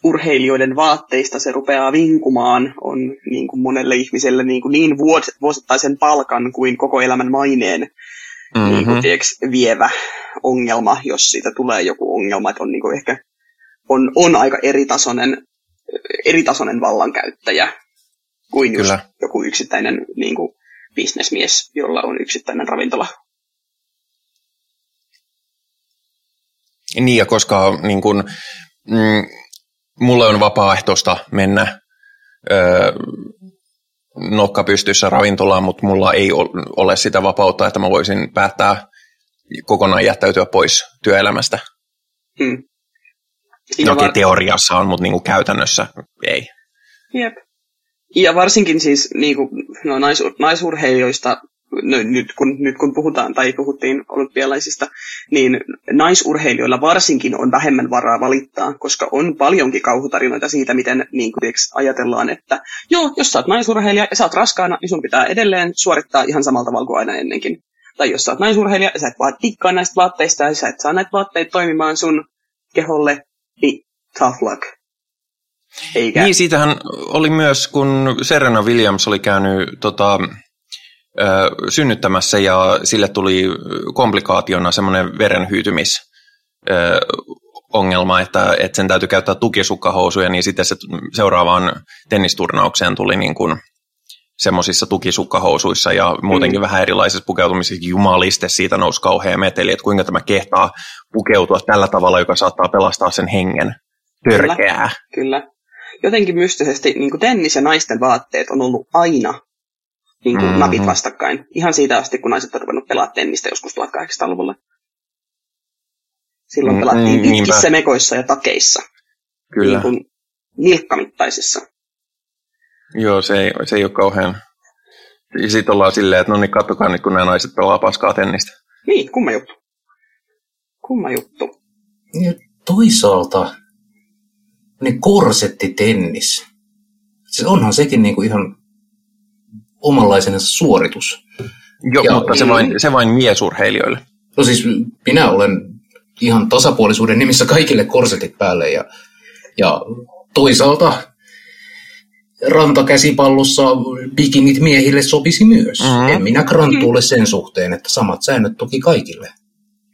urheilijoiden vaatteista se rupeaa vinkumaan, on niin kuin monelle ihmiselle niin, kuin niin vuosittaisen palkan kuin koko elämän maineen mm-hmm. niin kuin, tiiäks, vievä ongelma, jos siitä tulee joku ongelma, että on niin kuin ehkä on, on aika eritasoinen, eritasoinen vallankäyttäjä kuin Kyllä. just joku yksittäinen niin kuin, bisnesmies, jolla on yksittäinen ravintola Niin, ja koska niin kun, mm, mulle on vapaaehtoista mennä ö, nokka pystyssä ravintolaan, mutta mulla ei ole sitä vapautta, että mä voisin päättää kokonaan jättäytyä pois työelämästä. Hmm. No, var... teoriassa on, mutta niin käytännössä ei. Jep. Ja varsinkin siis niin kuin, no, naisur- naisurheilijoista no, nyt, kun, nyt kun puhutaan tai puhuttiin olympialaisista, niin naisurheilijoilla varsinkin on vähemmän varaa valittaa, koska on paljonkin kauhutarinoita siitä, miten niin kuin, ajatellaan, että joo, jos sä oot naisurheilija ja sä oot raskaana, niin sun pitää edelleen suorittaa ihan samalla tavalla kuin aina ennenkin. Tai jos sä oot naisurheilija ja sä et vaan tikkaa näistä vaatteista ja sä et saa näitä vaatteita toimimaan sun keholle, niin tough luck. Eikä. Niin, siitähän oli myös, kun Serena Williams oli käynyt tota, synnyttämässä ja sille tuli komplikaationa semmoinen verenhyytymis ongelma, että, että sen täytyy käyttää tukisukkahousuja, niin sitten se seuraavaan tennisturnaukseen tuli niin kuin semmoisissa tukisukkahousuissa ja muutenkin mm. vähän erilaisissa pukeutumisissa. Jumaliste siitä nousi kauhea meteli, että kuinka tämä kehtaa pukeutua tällä tavalla, joka saattaa pelastaa sen hengen. Törkeää. Kyllä, kyllä. Jotenkin mystisesti niin tennis- ja naisten vaatteet on ollut aina niin kuin mm-hmm. napit vastakkain. Ihan siitä asti, kun naiset on ruvennut pelaa tennistä joskus 1800-luvulla. Silloin mm, pelattiin mm, pitkissä mekoissa ja takeissa. Kyllä. Niin kuin nilkkamittaisissa. Joo, se ei, se ei ole kauhean... Sitten ollaan silleen, että no niin, katsokaa nyt, kun nämä naiset pelaa paskaa tennistä. Niin, kumma juttu. Kumma juttu. Ja toisaalta niin korsettitennis. Se onhan sekin niin kuin ihan omanlaisensa suoritus. Joo, ja, mutta se vain, se vain miesurheilijoille. No siis minä olen ihan tasapuolisuuden nimissä kaikille korsetit päälle ja, ja toisaalta rantakäsipallossa bikinit miehille sopisi myös. Mm-hmm. En minä grantuule sen suhteen, että samat säännöt toki kaikille.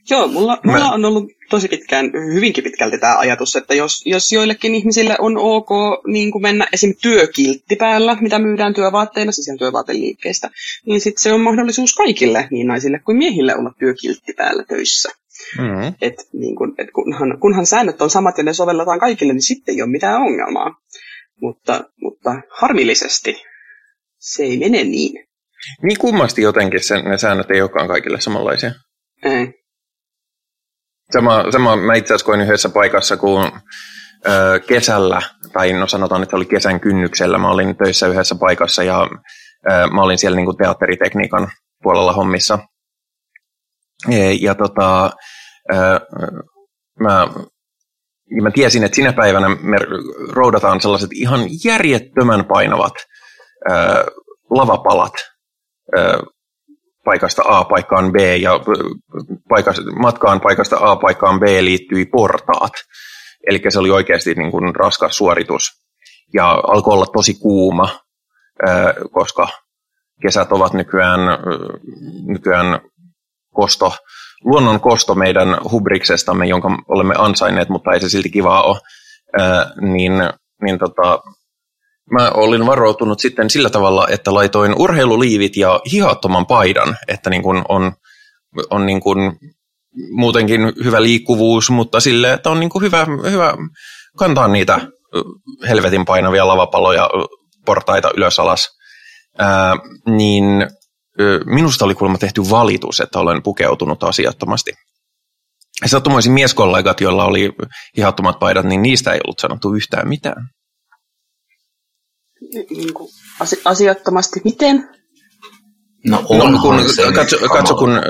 Joo, mulla, mulla on ollut tosi pitkään, hyvinkin pitkälti tämä ajatus, että jos, jos joillekin ihmisille on ok niin kuin mennä esim. työkiltti päällä, mitä myydään työvaatteina, siis ihan työvaateliikkeestä, niin sitten se on mahdollisuus kaikille, niin naisille kuin miehille, olla työkiltti päällä töissä. Mm-hmm. Et, niin kun, et kunhan, kunhan säännöt on samat ja ne sovelletaan kaikille, niin sitten ei ole mitään ongelmaa. Mutta, mutta harmillisesti se ei mene niin. Niin kummasti jotenkin sen, ne säännöt ei olekaan kaikille samanlaisia. Ei. Sama, sama mä itse asiassa koin yhdessä paikassa, kun ö, kesällä, tai no sanotaan, että oli kesän kynnyksellä, mä olin töissä yhdessä paikassa ja ö, mä olin siellä niin kuin teatteritekniikan puolella hommissa. Ja, ja tota, ö, mä, ja mä tiesin, että sinä päivänä me roudataan sellaiset ihan järjettömän painavat ö, lavapalat ö, paikasta A paikkaan B ja paikasta, matkaan paikasta A paikkaan B liittyi portaat. Eli se oli oikeasti niin kuin raskas suoritus. Ja alkoi olla tosi kuuma, koska kesät ovat nykyään, nykyään kosto, luonnon kosto meidän hubriksestamme, jonka olemme ansainneet, mutta ei se silti kivaa ole. Niin, niin tota, mä olin varoutunut sitten sillä tavalla, että laitoin urheiluliivit ja hihattoman paidan, että niin kuin on, on niin kuin muutenkin hyvä liikkuvuus, mutta sille, että on niin hyvä, hyvä kantaa niitä helvetin painavia lavapaloja portaita ylös alas. Ää, niin minusta oli kuulemma tehty valitus, että olen pukeutunut asiattomasti. Sattumoisin mieskollegat, joilla oli hihattomat paidat, niin niistä ei ollut sanottu yhtään mitään niin kuin, asi- asiattomasti. Miten? No, no kun, katso, katso, kun,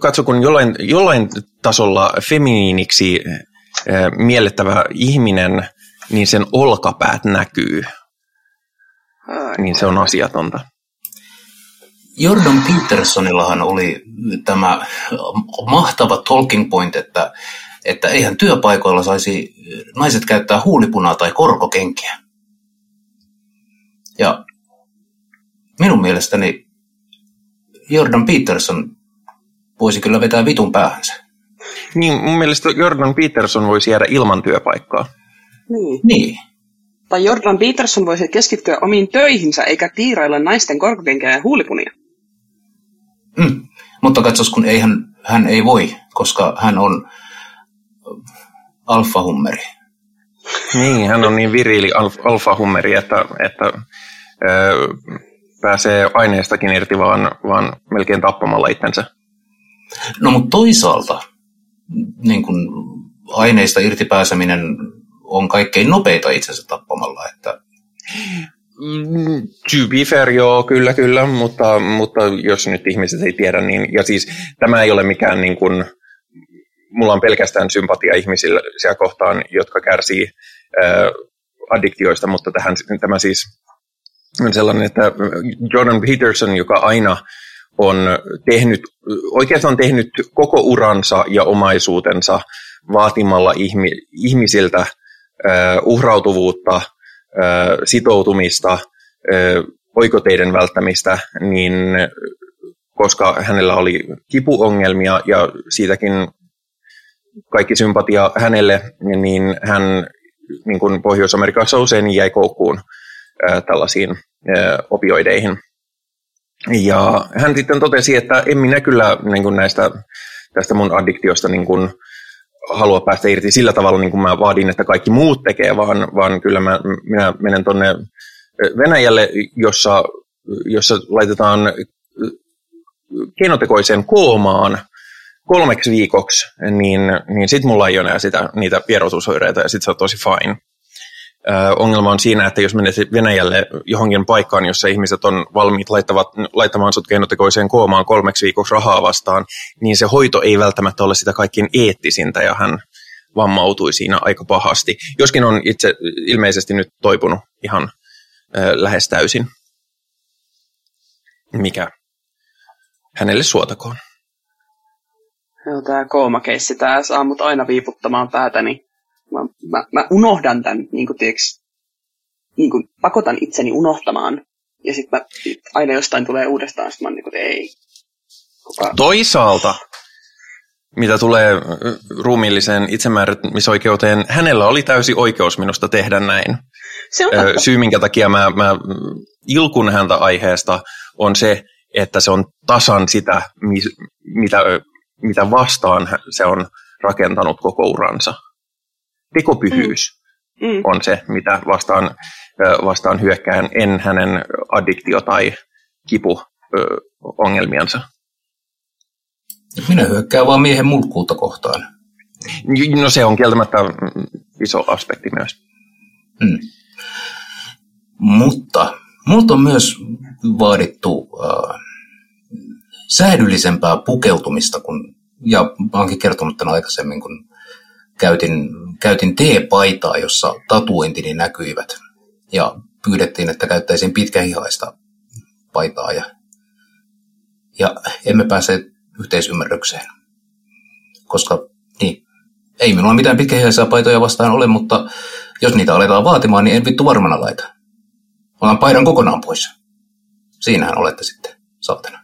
katso, kun jollain, jollain tasolla feminiiniksi äh, miellettävä ihminen, niin sen olkapäät näkyy. Ai. Niin se on asiatonta. Jordan Petersonillahan oli tämä mahtava talking point, että, että eihän työpaikoilla saisi naiset käyttää huulipunaa tai korkokenkiä. Ja minun mielestäni Jordan Peterson voisi kyllä vetää vitun päähänsä. Niin, mun mielestä Jordan Peterson voisi jäädä ilman työpaikkaa. Niin. niin. Tai Jordan Peterson voisi keskittyä omiin töihinsä eikä tiirailla naisten korkokenkää ja huulipunia. Mm. Mutta katsos, kun ei hän, hän ei voi, koska hän on alfahummeri. Niin, hän on niin viriili alfahummeri, että, että pääsee aineestakin irti vaan, vaan melkein tappamalla itsensä. No mutta toisaalta niin kun aineista irti pääseminen on kaikkein nopeita itsensä tappamalla. Että... Mm, to be fair, joo, kyllä, kyllä, mutta, mutta jos nyt ihmiset ei tiedä, niin, ja siis tämä ei ole mikään niin kuin, mulla on pelkästään sympatia ihmisille siellä kohtaan, jotka kärsii äh, addiktioista, mutta tähän, tämä siis sellainen, että Jordan Peterson, joka aina on tehnyt, oikeastaan tehnyt koko uransa ja omaisuutensa vaatimalla ihmi, ihmisiltä äh, uhrautuvuutta, äh, sitoutumista, äh, oikoteiden välttämistä, niin koska hänellä oli kipuongelmia ja siitäkin kaikki sympatia hänelle, niin hän niin kuin Pohjois-Amerikassa usein jäi koukkuun tällaisiin opioideihin. Ja hän sitten totesi, että en minä kyllä niin kuin näistä, tästä mun addiktiosta niin kuin, halua päästä irti sillä tavalla, niin kuin mä vaadin, että kaikki muut tekee, vaan, vaan kyllä mä, minä menen tuonne Venäjälle, jossa, jossa laitetaan keinotekoiseen koomaan kolmeksi viikoksi, niin, niin sitten mulla ei ole enää sitä, niitä vierotusoireita ja sitten se on tosi fine ongelma on siinä, että jos menet Venäjälle johonkin paikkaan, jossa ihmiset on valmiit laittavat, laittamaan sut keinotekoiseen koomaan kolmeksi viikoksi rahaa vastaan, niin se hoito ei välttämättä ole sitä kaikkein eettisintä ja hän vammautui siinä aika pahasti. Joskin on itse ilmeisesti nyt toipunut ihan ö, lähes täysin. Mikä hänelle suotakoon. Joo, tämä koomakeissi, tämä saa mut aina viiputtamaan päätäni mä, mä, mä unohdan tämän, niin kuin, tiiäks, niin kuin, pakotan itseni unohtamaan. Ja sitten aina jostain tulee uudestaan, sitten mä niin kuin, ei. Kuka? Toisaalta, mitä tulee ruumiilliseen itsemääräämisoikeuteen, hänellä oli täysi oikeus minusta tehdä näin. Se on totta. Syy, minkä takia mä, mä ilkun häntä aiheesta, on se, että se on tasan sitä, mitä, mitä vastaan se on rakentanut koko uransa tekopyhyys. Mm. mm. on se, mitä vastaan, vastaan hyökkään, en hänen addiktio- tai kipuongelmiansa. Minä hyökkään vaan miehen mulkkuutta kohtaan. No se on kieltämättä iso aspekti myös. Mm. Mutta multa on myös vaadittu äh, säädyllisempää pukeutumista, kun, ja olenkin kertonut tämän aikaisemmin, kun käytin, käytin T-paitaa, jossa tatuointini näkyivät. Ja pyydettiin, että käyttäisin pitkähihaista paitaa. Ja, ja emme pääse yhteisymmärrykseen. Koska niin, ei minulla mitään pitkähihaisia paitoja vastaan ole, mutta jos niitä aletaan vaatimaan, niin en vittu varmana laita. Otan paidan kokonaan pois. Siinähän olette sitten, saatana.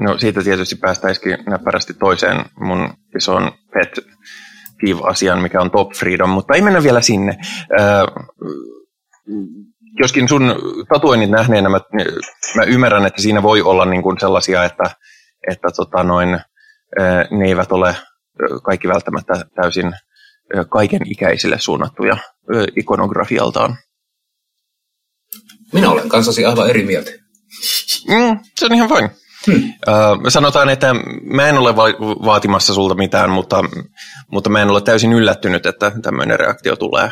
No siitä tietysti päästäisikin näppärästi toiseen mun ison pet asian, mikä on Top Freedom, mutta ei mennä vielä sinne. Äh, joskin sun tatuoinnit nähneenä mä, mä ymmärrän, että siinä voi olla niin kuin sellaisia, että, että tota noin, äh, ne eivät ole kaikki välttämättä täysin äh, kaiken ikäisille suunnattuja äh, ikonografialtaan. Minä olen kanssasi aivan eri mieltä. Mm, se on ihan fine. Hmm. Uh, sanotaan, että mä en ole va- vaatimassa sulta mitään, mutta, mutta mä en ole täysin yllättynyt, että tämmöinen reaktio tulee.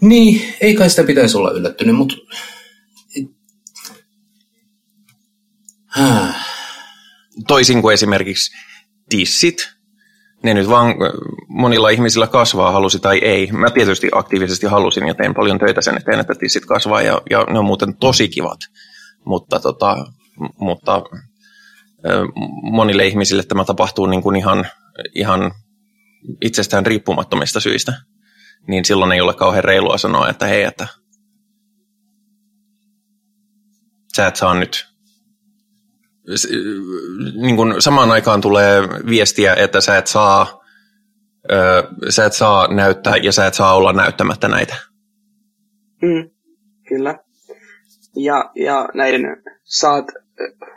Niin, ei kai sitä pitäisi olla yllättynyt, mutta... Toisin kuin esimerkiksi tissit, ne nyt vaan monilla ihmisillä kasvaa, halusi tai ei. Mä tietysti aktiivisesti halusin ja tein paljon töitä sen eteen, että tissit kasvaa ja, ja ne on muuten tosi kivat mutta, tota, mutta monille ihmisille tämä tapahtuu niin kuin ihan, ihan itsestään riippumattomista syistä, niin silloin ei ole kauhean reilua sanoa, että hei, että sä et saa nyt. Niin kuin samaan aikaan tulee viestiä, että sä et saa sä et saa näyttää ja sä et saa olla näyttämättä näitä. Mm, kyllä ja, ja näiden saat,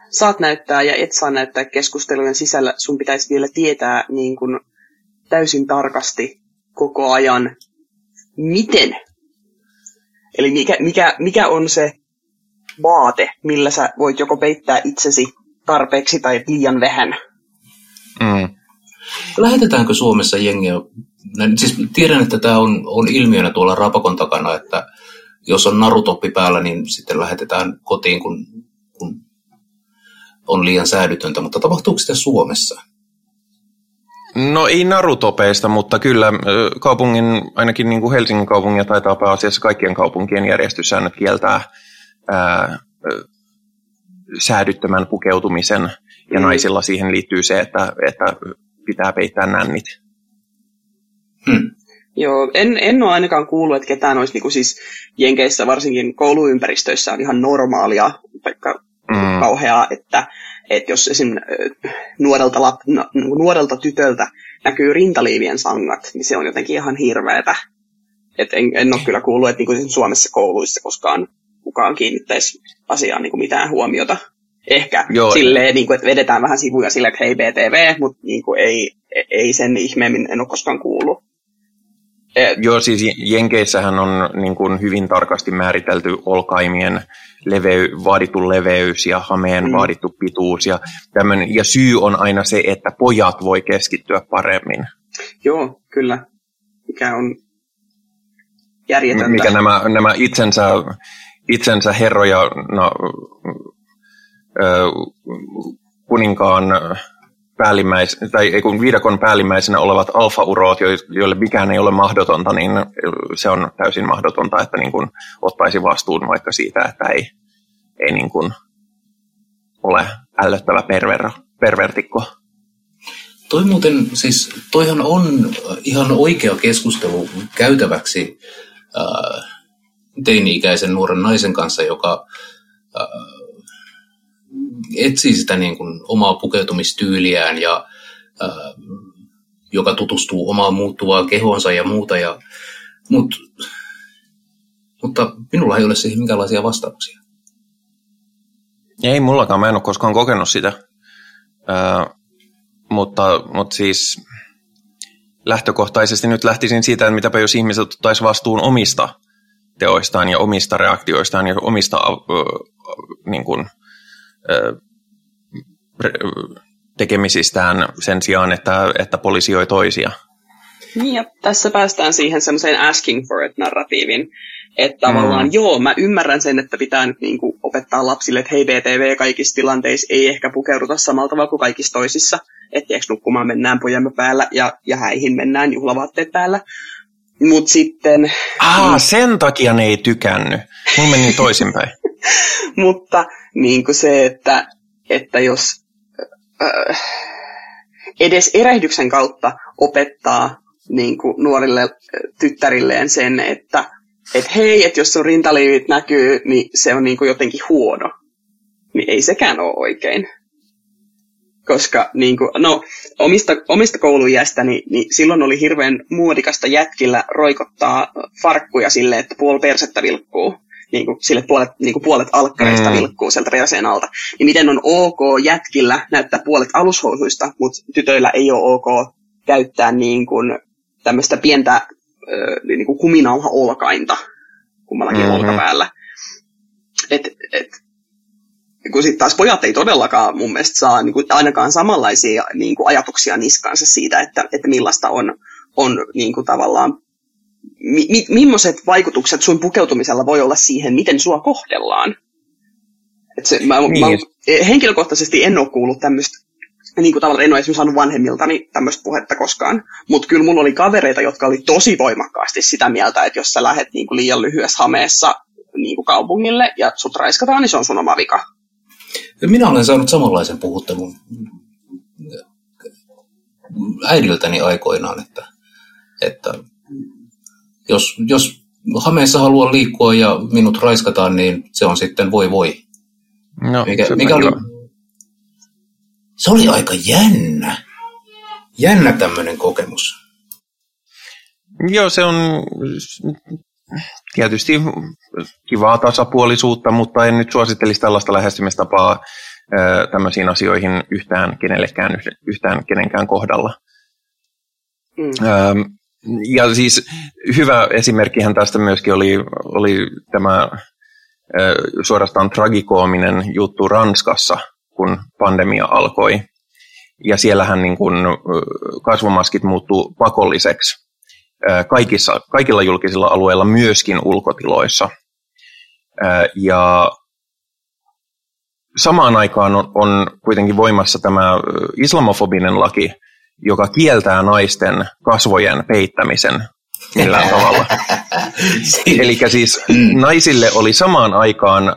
saat näyttää ja et saa näyttää keskustelujen sisällä, sun pitäisi vielä tietää niin kuin täysin tarkasti koko ajan, miten. Eli mikä, mikä, mikä on se vaate, millä sä voit joko peittää itsesi tarpeeksi tai liian vähän. Mm. Lähetetäänkö Suomessa jengiä? Siis tiedän, että tämä on, on ilmiönä tuolla Rapakon takana, että jos on narutoppi päällä, niin sitten lähetetään kotiin, kun, kun on liian säädytöntä. Mutta tapahtuuko sitä Suomessa? No ei narutopeista, mutta kyllä kaupungin, ainakin niin kuin Helsingin kaupungin taitaa pääasiassa kaikkien kaupunkien järjestyssäännöt kieltää ää, säädyttömän pukeutumisen, ja mm. naisilla siihen liittyy se, että, että pitää peittää nännit. Hmm. Joo, en, en ole ainakaan kuullut, että ketään olisi niinku siis Jenkeissä, varsinkin kouluympäristöissä on ihan normaalia, vaikka mm. kauheaa, että, että jos esim. nuorelta, lap, no, nuorelta tytöltä näkyy rintaliivien sangat, niin se on jotenkin ihan hirveetä. Et en, en ole kyllä kuullut, että niinku Suomessa kouluissa koskaan kukaan kiinnittäisi asiaan niinku mitään huomiota. Ehkä Joo. silleen, niin kuin, että vedetään vähän sivuja silleen, että hei BTV, mutta niin kuin, ei, ei sen ihmeemmin en ole koskaan kuullut. Et... Joo, siis Jenkeissähän on niin kuin hyvin tarkasti määritelty olkaimien levey, vaadittu leveys ja hameen mm. vaadittu pituus. Ja, tämmönen, ja syy on aina se, että pojat voi keskittyä paremmin. Joo, kyllä. Mikä on järjetöntä. Mikä nämä, nämä itsensä, itsensä herroja no, kuninkaan päällimmäis, tai ei kun viidakon päällimmäisenä olevat alfa-uroot, joille mikään ei ole mahdotonta, niin se on täysin mahdotonta, että niin kuin ottaisi vastuun vaikka siitä, että ei, ei niin kuin ole ällöttävä perver, pervertikko. Toi muuten, siis toihan on ihan oikea keskustelu käytäväksi äh, teini-ikäisen nuoren naisen kanssa, joka äh, etsii sitä niin kuin omaa pukeutumistyyliään ja ää, joka tutustuu omaan muuttuvaan kehonsa ja muuta. Ja, mut, mutta minulla ei ole siihen minkälaisia vastauksia. Ei mullakaan, mä en ole koskaan kokenut sitä. Ää, mutta, mutta siis lähtökohtaisesti nyt lähtisin siitä, että mitäpä jos ihmiset ottaisi vastuun omista teoistaan ja omista reaktioistaan ja omista äh, niin kuin, tekemisistään sen sijaan, että, että polisioi toisia. Niin, ja tässä päästään siihen semmoiseen asking for it-narratiivin, että tavallaan mm. joo, mä ymmärrän sen, että pitää nyt niin kuin opettaa lapsille, että hei BTV kaikissa tilanteissa ei ehkä pukeuduta samalla tavalla kuin kaikissa toisissa. Että nukkumaan mennään pojamme päällä ja, ja häihin mennään juhlavaatteet päällä. Mut sitten... Niin, sen takia ne ei tykännyt. Mun meni toisinpäin. mutta niin kuin se, että, että jos äh, edes erehdyksen kautta opettaa niin kuin nuorille äh, tyttärilleen sen, että et hei, että jos sun rintaliivit näkyy, niin se on niin kuin jotenkin huono. Niin ei sekään ole oikein. Koska niin kuin, no, omista, omista koulujästäni, niin, niin silloin oli hirveän muodikasta jätkillä roikottaa farkkuja silleen, että puoli persettä vilkkuu. Niin kuin, sille puolet, niin kuin puolet alkkareista mm. vilkkuu sieltä perseen alta. Niin miten on ok jätkillä näyttää puolet alushousuista, mutta tytöillä ei ole ok käyttää niin kuin tämmöistä pientä niin kuin kuminauha olkainta kummallakin mm-hmm. olkapäällä. Et, et, kun sitten taas pojat ei todellakaan mun mielestä saa niin kuin, ainakaan samanlaisia niin kuin, ajatuksia niskaansa siitä, että, että millaista on, on niin kuin, tavallaan, mi, mi, millaiset vaikutukset sun pukeutumisella voi olla siihen, miten sua kohdellaan. Et se, mä, niin. mä, henkilökohtaisesti en ole kuullut tämmöistä niin kuin tavallaan en ole esimerkiksi saanut vanhemmiltani tämmöistä puhetta koskaan. Mutta kyllä mulla oli kavereita, jotka oli tosi voimakkaasti sitä mieltä, että jos sä lähdet niin kuin liian lyhyessä hameessa niin kuin kaupungille ja sut raiskataan, niin se on sun oma vika. Minä olen saanut samanlaisen puhuttelun äidiltäni aikoinaan, että, että jos, jos hameessa haluaa liikkua ja minut raiskataan, niin se on sitten voi voi. No, mikä, mikä oli, se oli aika jännä. Jännä tämmöinen kokemus. Joo, se on tietysti kivaa tasapuolisuutta, mutta en nyt suosittelisi tällaista lähestymistapaa tämmöisiin asioihin yhtään kenellekään, yhtään kenenkään kohdalla. Mm. Ja siis hyvä esimerkkihän tästä myöskin oli, oli tämä suorastaan tragikoominen juttu Ranskassa, kun pandemia alkoi. Ja siellähän niin kuin kasvomaskit muuttuu pakolliseksi kaikissa, kaikilla julkisilla alueilla, myöskin ulkotiloissa. Ja samaan aikaan on, on kuitenkin voimassa tämä islamofobinen laki, joka kieltää naisten kasvojen peittämisen millään tavalla. Eli siis naisille oli samaan aikaan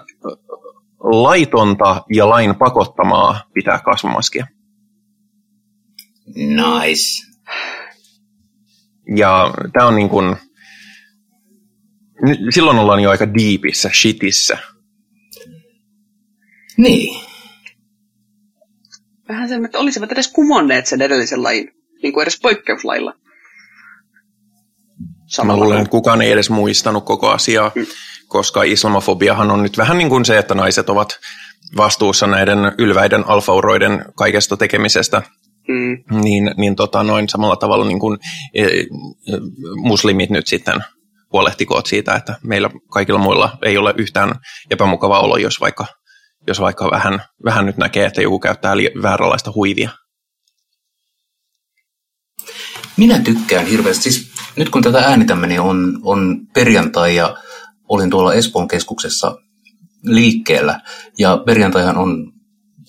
laitonta ja lain pakottamaa pitää kasvomaskia. Nice. Ja tämä on niin kuin, silloin ollaan jo aika deepissä, shitissä. Niin. Vähän sen, että olisivat edes kumonneet sen edellisen lain, niin kuin edes poikkeuslailla. Samalla Mä luulen, että kukaan ei edes muistanut koko asiaa. Mm koska islamofobiahan on nyt vähän niin kuin se, että naiset ovat vastuussa näiden ylväiden alfauroiden kaikesta tekemisestä, mm. niin, niin tota, noin samalla tavalla niin kuin, e, e, muslimit nyt sitten huolehtikoot siitä, että meillä kaikilla muilla ei ole yhtään epämukava olo, jos vaikka, jos vaikka vähän, vähän nyt näkee, että joku käyttää li- vääränlaista huivia. Minä tykkään hirveästi. Siis nyt kun tätä äänitämme, niin on, on perjantai ja olin tuolla Espoon keskuksessa liikkeellä ja perjantaihan on,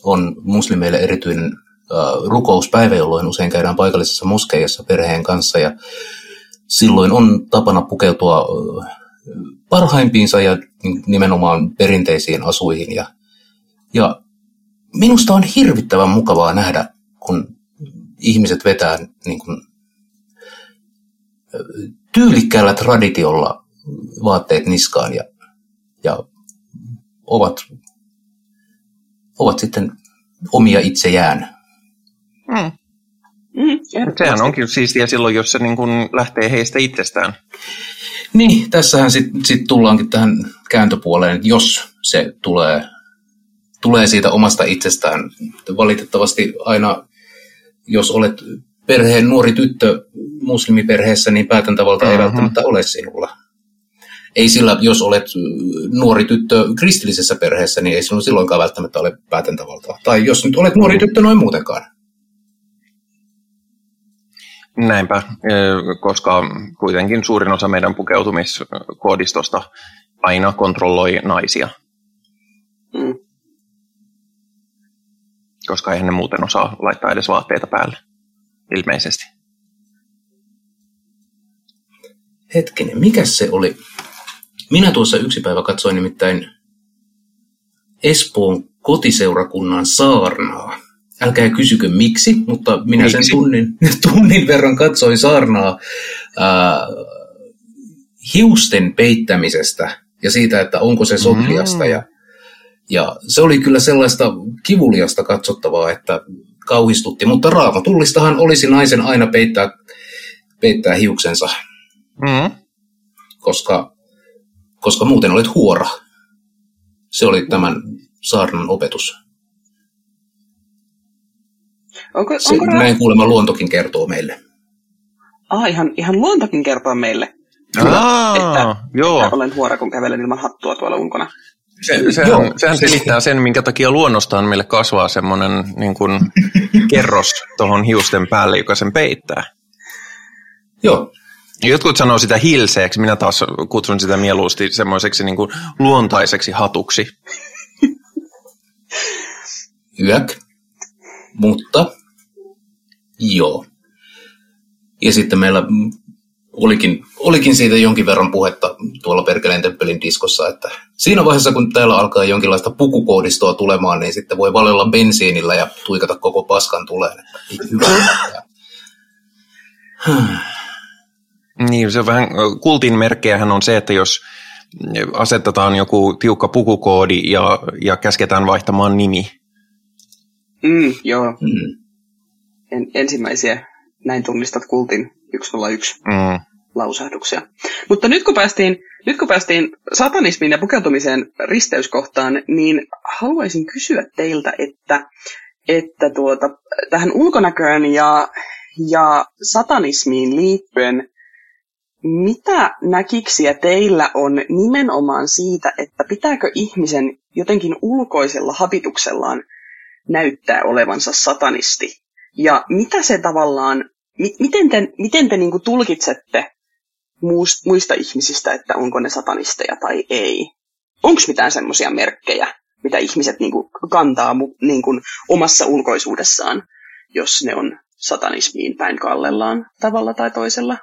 on muslimeille erityinen äh, rukouspäivä, jolloin usein käydään paikallisessa moskeijassa perheen kanssa ja silloin on tapana pukeutua parhaimpiinsa ja nimenomaan perinteisiin asuihin ja, ja minusta on hirvittävän mukavaa nähdä, kun ihmiset vetää niin kuin, tyylikkäällä traditiolla vaatteet niskaan ja, ja ovat, ovat sitten omia itseään. Mm. Mm, Sehän onkin siistiä silloin, jos se niin kuin lähtee heistä itsestään. Niin, tässähän sitten sit tullaankin tähän kääntöpuoleen, että jos se tulee, tulee siitä omasta itsestään. Valitettavasti aina, jos olet perheen nuori tyttö muslimiperheessä, niin päätäntävalta uh-huh. ei välttämättä ole sinulla. Ei sillä, jos olet nuori tyttö kristillisessä perheessä, niin ei sinulla silloinkaan välttämättä ole päätäntävaltaa. Tai jos nyt olet nuori tyttö noin muutenkaan. Näinpä, koska kuitenkin suurin osa meidän pukeutumiskoodistosta aina kontrolloi naisia. Mm. Koska eihän ne muuten osaa laittaa edes vaatteita päälle, ilmeisesti. Hetkinen, mikä se oli? Minä tuossa yksi päivä katsoin nimittäin Espoon kotiseurakunnan saarnaa. Älkää kysykö miksi, mutta minä miksi? sen tunnin, tunnin verran katsoin saarnaa ää, hiusten peittämisestä ja siitä, että onko se sokliasta. Mm. Ja, ja se oli kyllä sellaista kivuliasta katsottavaa, että kauhistutti. Mutta raamatullistahan olisi naisen aina peittää, peittää hiuksensa, mm. koska, koska muuten olet huora. Se oli tämän saarnan opetus. Onko, se, onko näin kuulemma luontokin kertoo meille. Ah, ihan, ihan luontokin kertoo meille. Aa, että, joo. että olen huora, kun kävelen ilman hattua tuolla ulkona. Se, sehän, joo. sehän selittää sen, minkä takia luonnostaan meille kasvaa semmoinen niin kuin, kerros tuohon hiusten päälle, joka sen peittää. Joo. Jotkut sanoo sitä hilseeksi, minä taas kutsun sitä mieluusti semmoiseksi niin kuin luontaiseksi hatuksi. Yök. Mutta, joo. Ja sitten meillä olikin, olikin siitä jonkin verran puhetta tuolla Perkeleen temppelin diskossa, että siinä vaiheessa, kun täällä alkaa jonkinlaista pukukoodistoa tulemaan, niin sitten voi valella bensiinillä ja tuikata koko paskan tuleen. Hyvä. Niin, se on vähän, kultin merkkejähän on se, että jos asetetaan joku tiukka pukukoodi ja, ja käsketään vaihtamaan nimi. Mm, joo. Mm. En, ensimmäisiä näin tunnistat kultin 101 mm. Lausahduksia. Mutta nyt kun päästiin, nyt kun päästiin satanismiin ja pukeutumiseen risteyskohtaan, niin haluaisin kysyä teiltä, että, että tuota, tähän ulkonäköön ja, ja satanismiin liittyen, mitä näkiksiä teillä on nimenomaan siitä, että pitääkö ihmisen jotenkin ulkoisella habituksellaan näyttää olevansa satanisti? Ja mitä se tavallaan miten te, miten te niin tulkitsette muista ihmisistä, että onko ne satanisteja tai ei? Onko mitään semmoisia merkkejä, mitä ihmiset niin kuin kantaa niin kuin omassa ulkoisuudessaan, jos ne on satanismiin päin kallellaan tavalla tai toisella?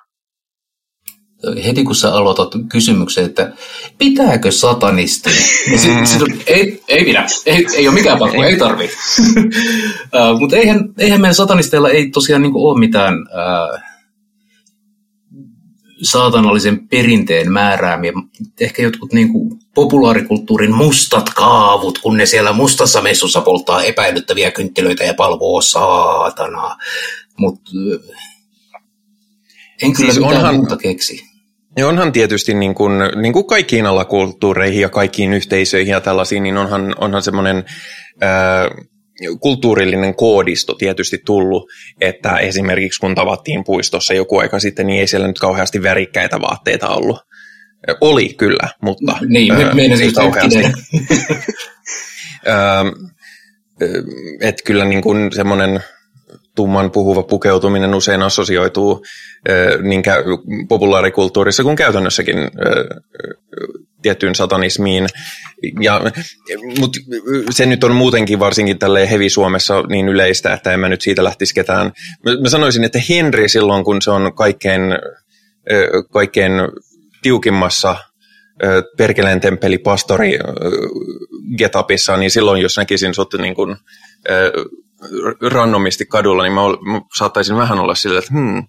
heti kun sä aloitat kysymyksen, että pitääkö satanisti, niin sit, sit, ei, ei pidä, ei, ei ole mikään pakko, ei tarvi. uh, Mutta eihän, eihän meidän satanisteilla ei tosiaan niinku ole mitään uh, saatanallisen perinteen määräämiä. Ehkä jotkut niinku populaarikulttuurin mustat kaavut, kun ne siellä mustassa messussa polttaa epäilyttäviä kynttilöitä ja palvoo saatanaa. Mutta en kyllä siis mitään onhan, muuta keksi. Ja onhan tietysti niin kuin, niin kuin kaikkiin alakulttuureihin ja kaikkiin yhteisöihin ja tällaisiin, niin onhan, onhan semmoinen ää, kulttuurillinen koodisto tietysti tullut, että esimerkiksi kun tavattiin puistossa joku aika sitten, niin ei siellä nyt kauheasti värikkäitä vaatteita ollut. Oli kyllä, mutta niin, ää, meidän ei kauheasti. että kyllä niin kuin semmoinen tumman puhuva pukeutuminen usein assosioituu niin populaarikulttuurissa kuin käytännössäkin tiettyyn satanismiin. Ja, mutta se nyt on muutenkin varsinkin tälle hevi Suomessa niin yleistä, että en mä nyt siitä lähtisi ketään. Mä sanoisin, että Henri silloin, kun se on kaikkein, kaikkein tiukimmassa perkeleen temppeli pastori getapissa, niin silloin jos näkisin sut niin kuin, randomisti kadulla, niin mä, mä saattaisin vähän olla silleen, että hmm,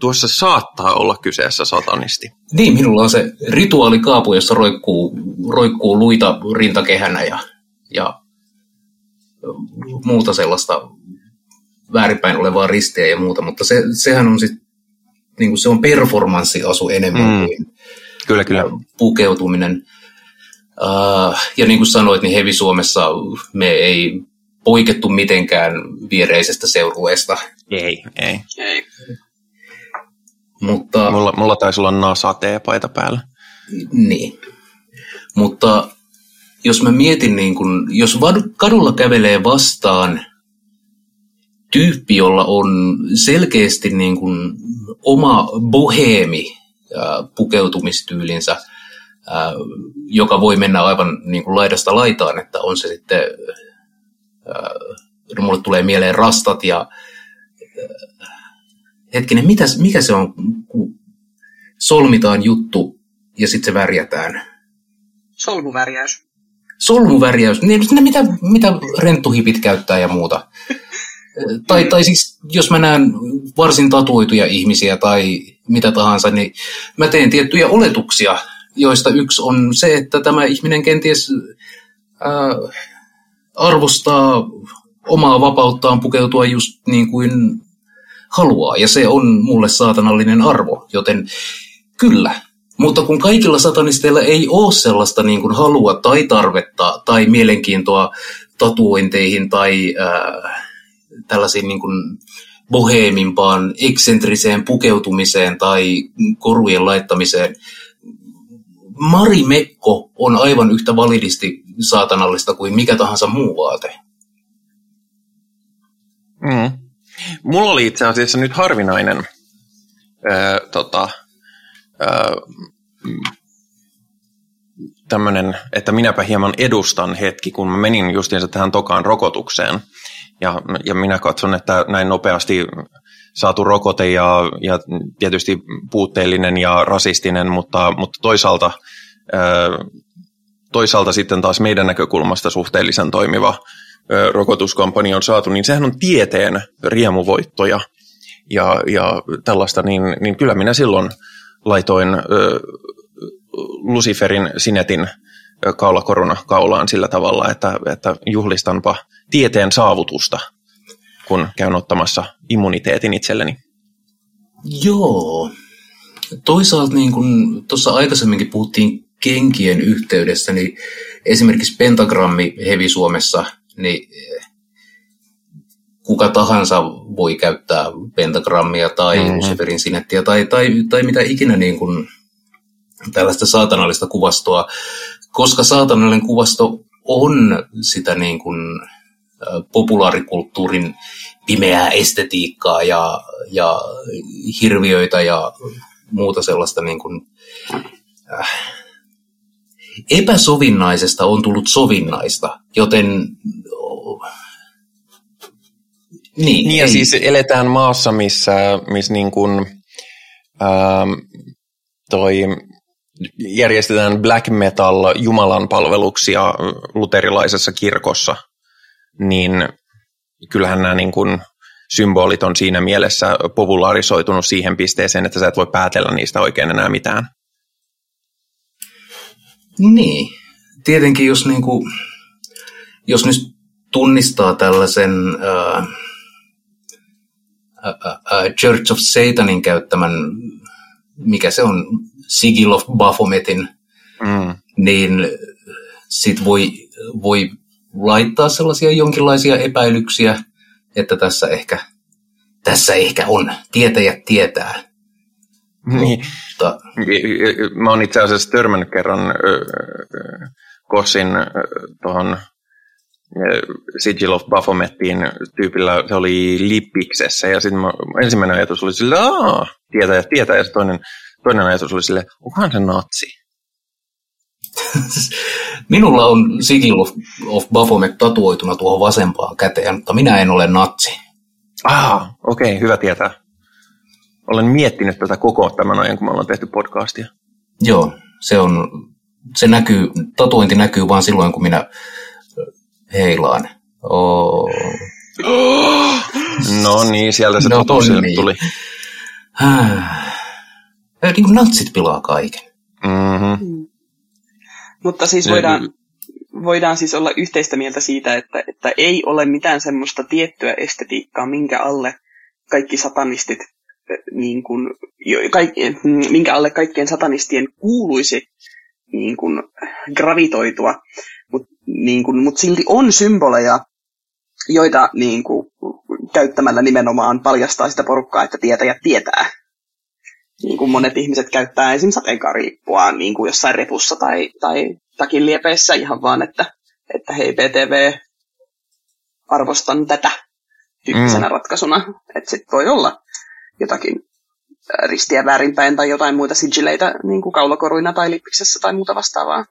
tuossa saattaa olla kyseessä satanisti. Niin, minulla on se rituaalikaapu, jossa roikkuu, roikkuu luita rintakehänä ja, ja muuta sellaista väärinpäin olevaa ristiä ja muuta, mutta se, sehän on sitten, niin kuin se on performanssiasu enemmän mm. kuin kyllä, kyllä. pukeutuminen. Uh, ja niin kuin sanoit, niin Hevi Suomessa me ei poikettu mitenkään viereisestä seurueesta. Ei, ei. Ei. Mutta, Mulla, mulla taisi olla NASA-teepaita päällä. niin. Mutta jos mä mietin, niin kun, jos kadulla kävelee vastaan tyyppi, jolla on selkeästi niin kun oma boheemi ää, pukeutumistyylinsä, ää, joka voi mennä aivan niin kuin laidasta laitaan, että on se sitten, ää, no mulle tulee mieleen rastat ja ää, hetkinen, mitä, mikä se on, kun solmitaan juttu ja sitten se värjätään. Solmuvärjäys. Solmuvärjäys, niin ne mitä, mitä renttuhipit käyttää ja muuta. Tai, tai siis, jos mä näen varsin tatuoituja ihmisiä tai mitä tahansa, niin mä teen tiettyjä oletuksia, joista yksi on se, että tämä ihminen kenties ää, arvostaa omaa vapauttaan pukeutua just niin kuin haluaa, ja se on mulle saatanallinen arvo, joten kyllä. Mutta kun kaikilla satanisteilla ei ole sellaista niin kuin halua tai tarvetta tai mielenkiintoa tatuointeihin tai ää, tällaisiin niin kuin boheemimpaan, eksentriseen pukeutumiseen tai korujen laittamiseen. Mari Mekko on aivan yhtä validisti saatanallista kuin mikä tahansa muu vaate. Mm. Mulla oli itse asiassa nyt harvinainen öö, tota, öö, tämmöinen, että minäpä hieman edustan hetki, kun mä menin justiinsa tähän tokaan rokotukseen. Ja, ja minä katson, että näin nopeasti saatu rokote ja, ja tietysti puutteellinen ja rasistinen, mutta, mutta toisaalta, toisaalta sitten taas meidän näkökulmasta suhteellisen toimiva rokotuskampanja on saatu, niin sehän on tieteen riemuvoittoja ja, ja tällaista, niin, niin kyllä minä silloin laitoin ö, Luciferin sinetin ö, kaulakoruna kaulaan sillä tavalla, että, että juhlistanpa tieteen saavutusta, kun käyn ottamassa immuniteetin itselleni. Joo. Toisaalta niin kuin tuossa aikaisemminkin puhuttiin kenkien yhteydessä, niin esimerkiksi pentagrammi hevi Suomessa, niin kuka tahansa voi käyttää pentagrammia tai Mhm. mm-hmm. Luciferin sinettiä tai, tai, tai mitä ikinä niin kuin tällaista saatanallista kuvastoa, koska saatanallinen kuvasto on sitä niin kuin populaarikulttuurin pimeää estetiikkaa ja, ja hirviöitä ja muuta sellaista niin kuin, äh, epäsovinnaisesta on tullut sovinnaista, joten niin, Niin ja ei- siis eletään maassa, missä, missä niin kuin, ähm, toi järjestetään black metal Jumalan palveluksia luterilaisessa kirkossa, niin kyllähän nämä niin kuin symbolit on siinä mielessä populaarisoitunut siihen pisteeseen, että sä et voi päätellä niistä oikein enää mitään. Niin. Tietenkin jos, niinku, jos nyt tunnistaa tällaisen ää, ää, ää, Church of Satanin käyttämän, mikä se on, Sigil of Baphometin, Mm. niin sit voi, voi laittaa sellaisia jonkinlaisia epäilyksiä, että tässä ehkä, tässä ehkä on. Tietäjät tietää. Niin. Mutta, Mä oon itse asiassa törmännyt kerran Kossin tuohon Sigil of Baphomettiin tyypillä, se oli Lippiksessä, ja sitten ensimmäinen ajatus oli sille, aah, tietää, tietää, ja sit toinen, toinen ajatus oli sille, onkohan se natsi? Minulla on Sigil of, of Baphomet tatuoituna tuohon vasempaan käteen, mutta minä en ole natsi. Ah, okei, okay, hyvä tietää. Olen miettinyt tätä koko tämän ajan, kun me ollaan tehty podcastia. Joo, se on, se näkyy, tatuointi näkyy vain silloin, kun minä heilaan. Oh. No niin, sieltä se No totuus sieltä niin. tuli. Äh, niin kuin natsit pilaa kaiken. Mm-hmm. Mutta siis voidaan, voidaan siis olla yhteistä mieltä siitä, että, että ei ole mitään semmoista tiettyä estetiikkaa, minkä alle kaikki satanistit, niin kuin, jo, kaik, mm, minkä alle kaikkien satanistien kuuluisi niin kuin, gravitoitua, mutta niin kuin, mut silti on symboleja, joita niin kuin, käyttämällä nimenomaan paljastaa sitä porukkaa, että tietäjät tietää. Niin kuin monet ihmiset käyttää esim. sateenkaariippua niin kuin jossain repussa tai, tai takin liepeissä ihan vaan, että, että hei BTV, arvostan tätä tyyppisenä mm. ratkaisuna. Että sitten voi olla jotakin ristiä väärinpäin tai jotain muita sigileitä niin kuin kaulakoruina tai lippiksessä tai muuta vastaavaa.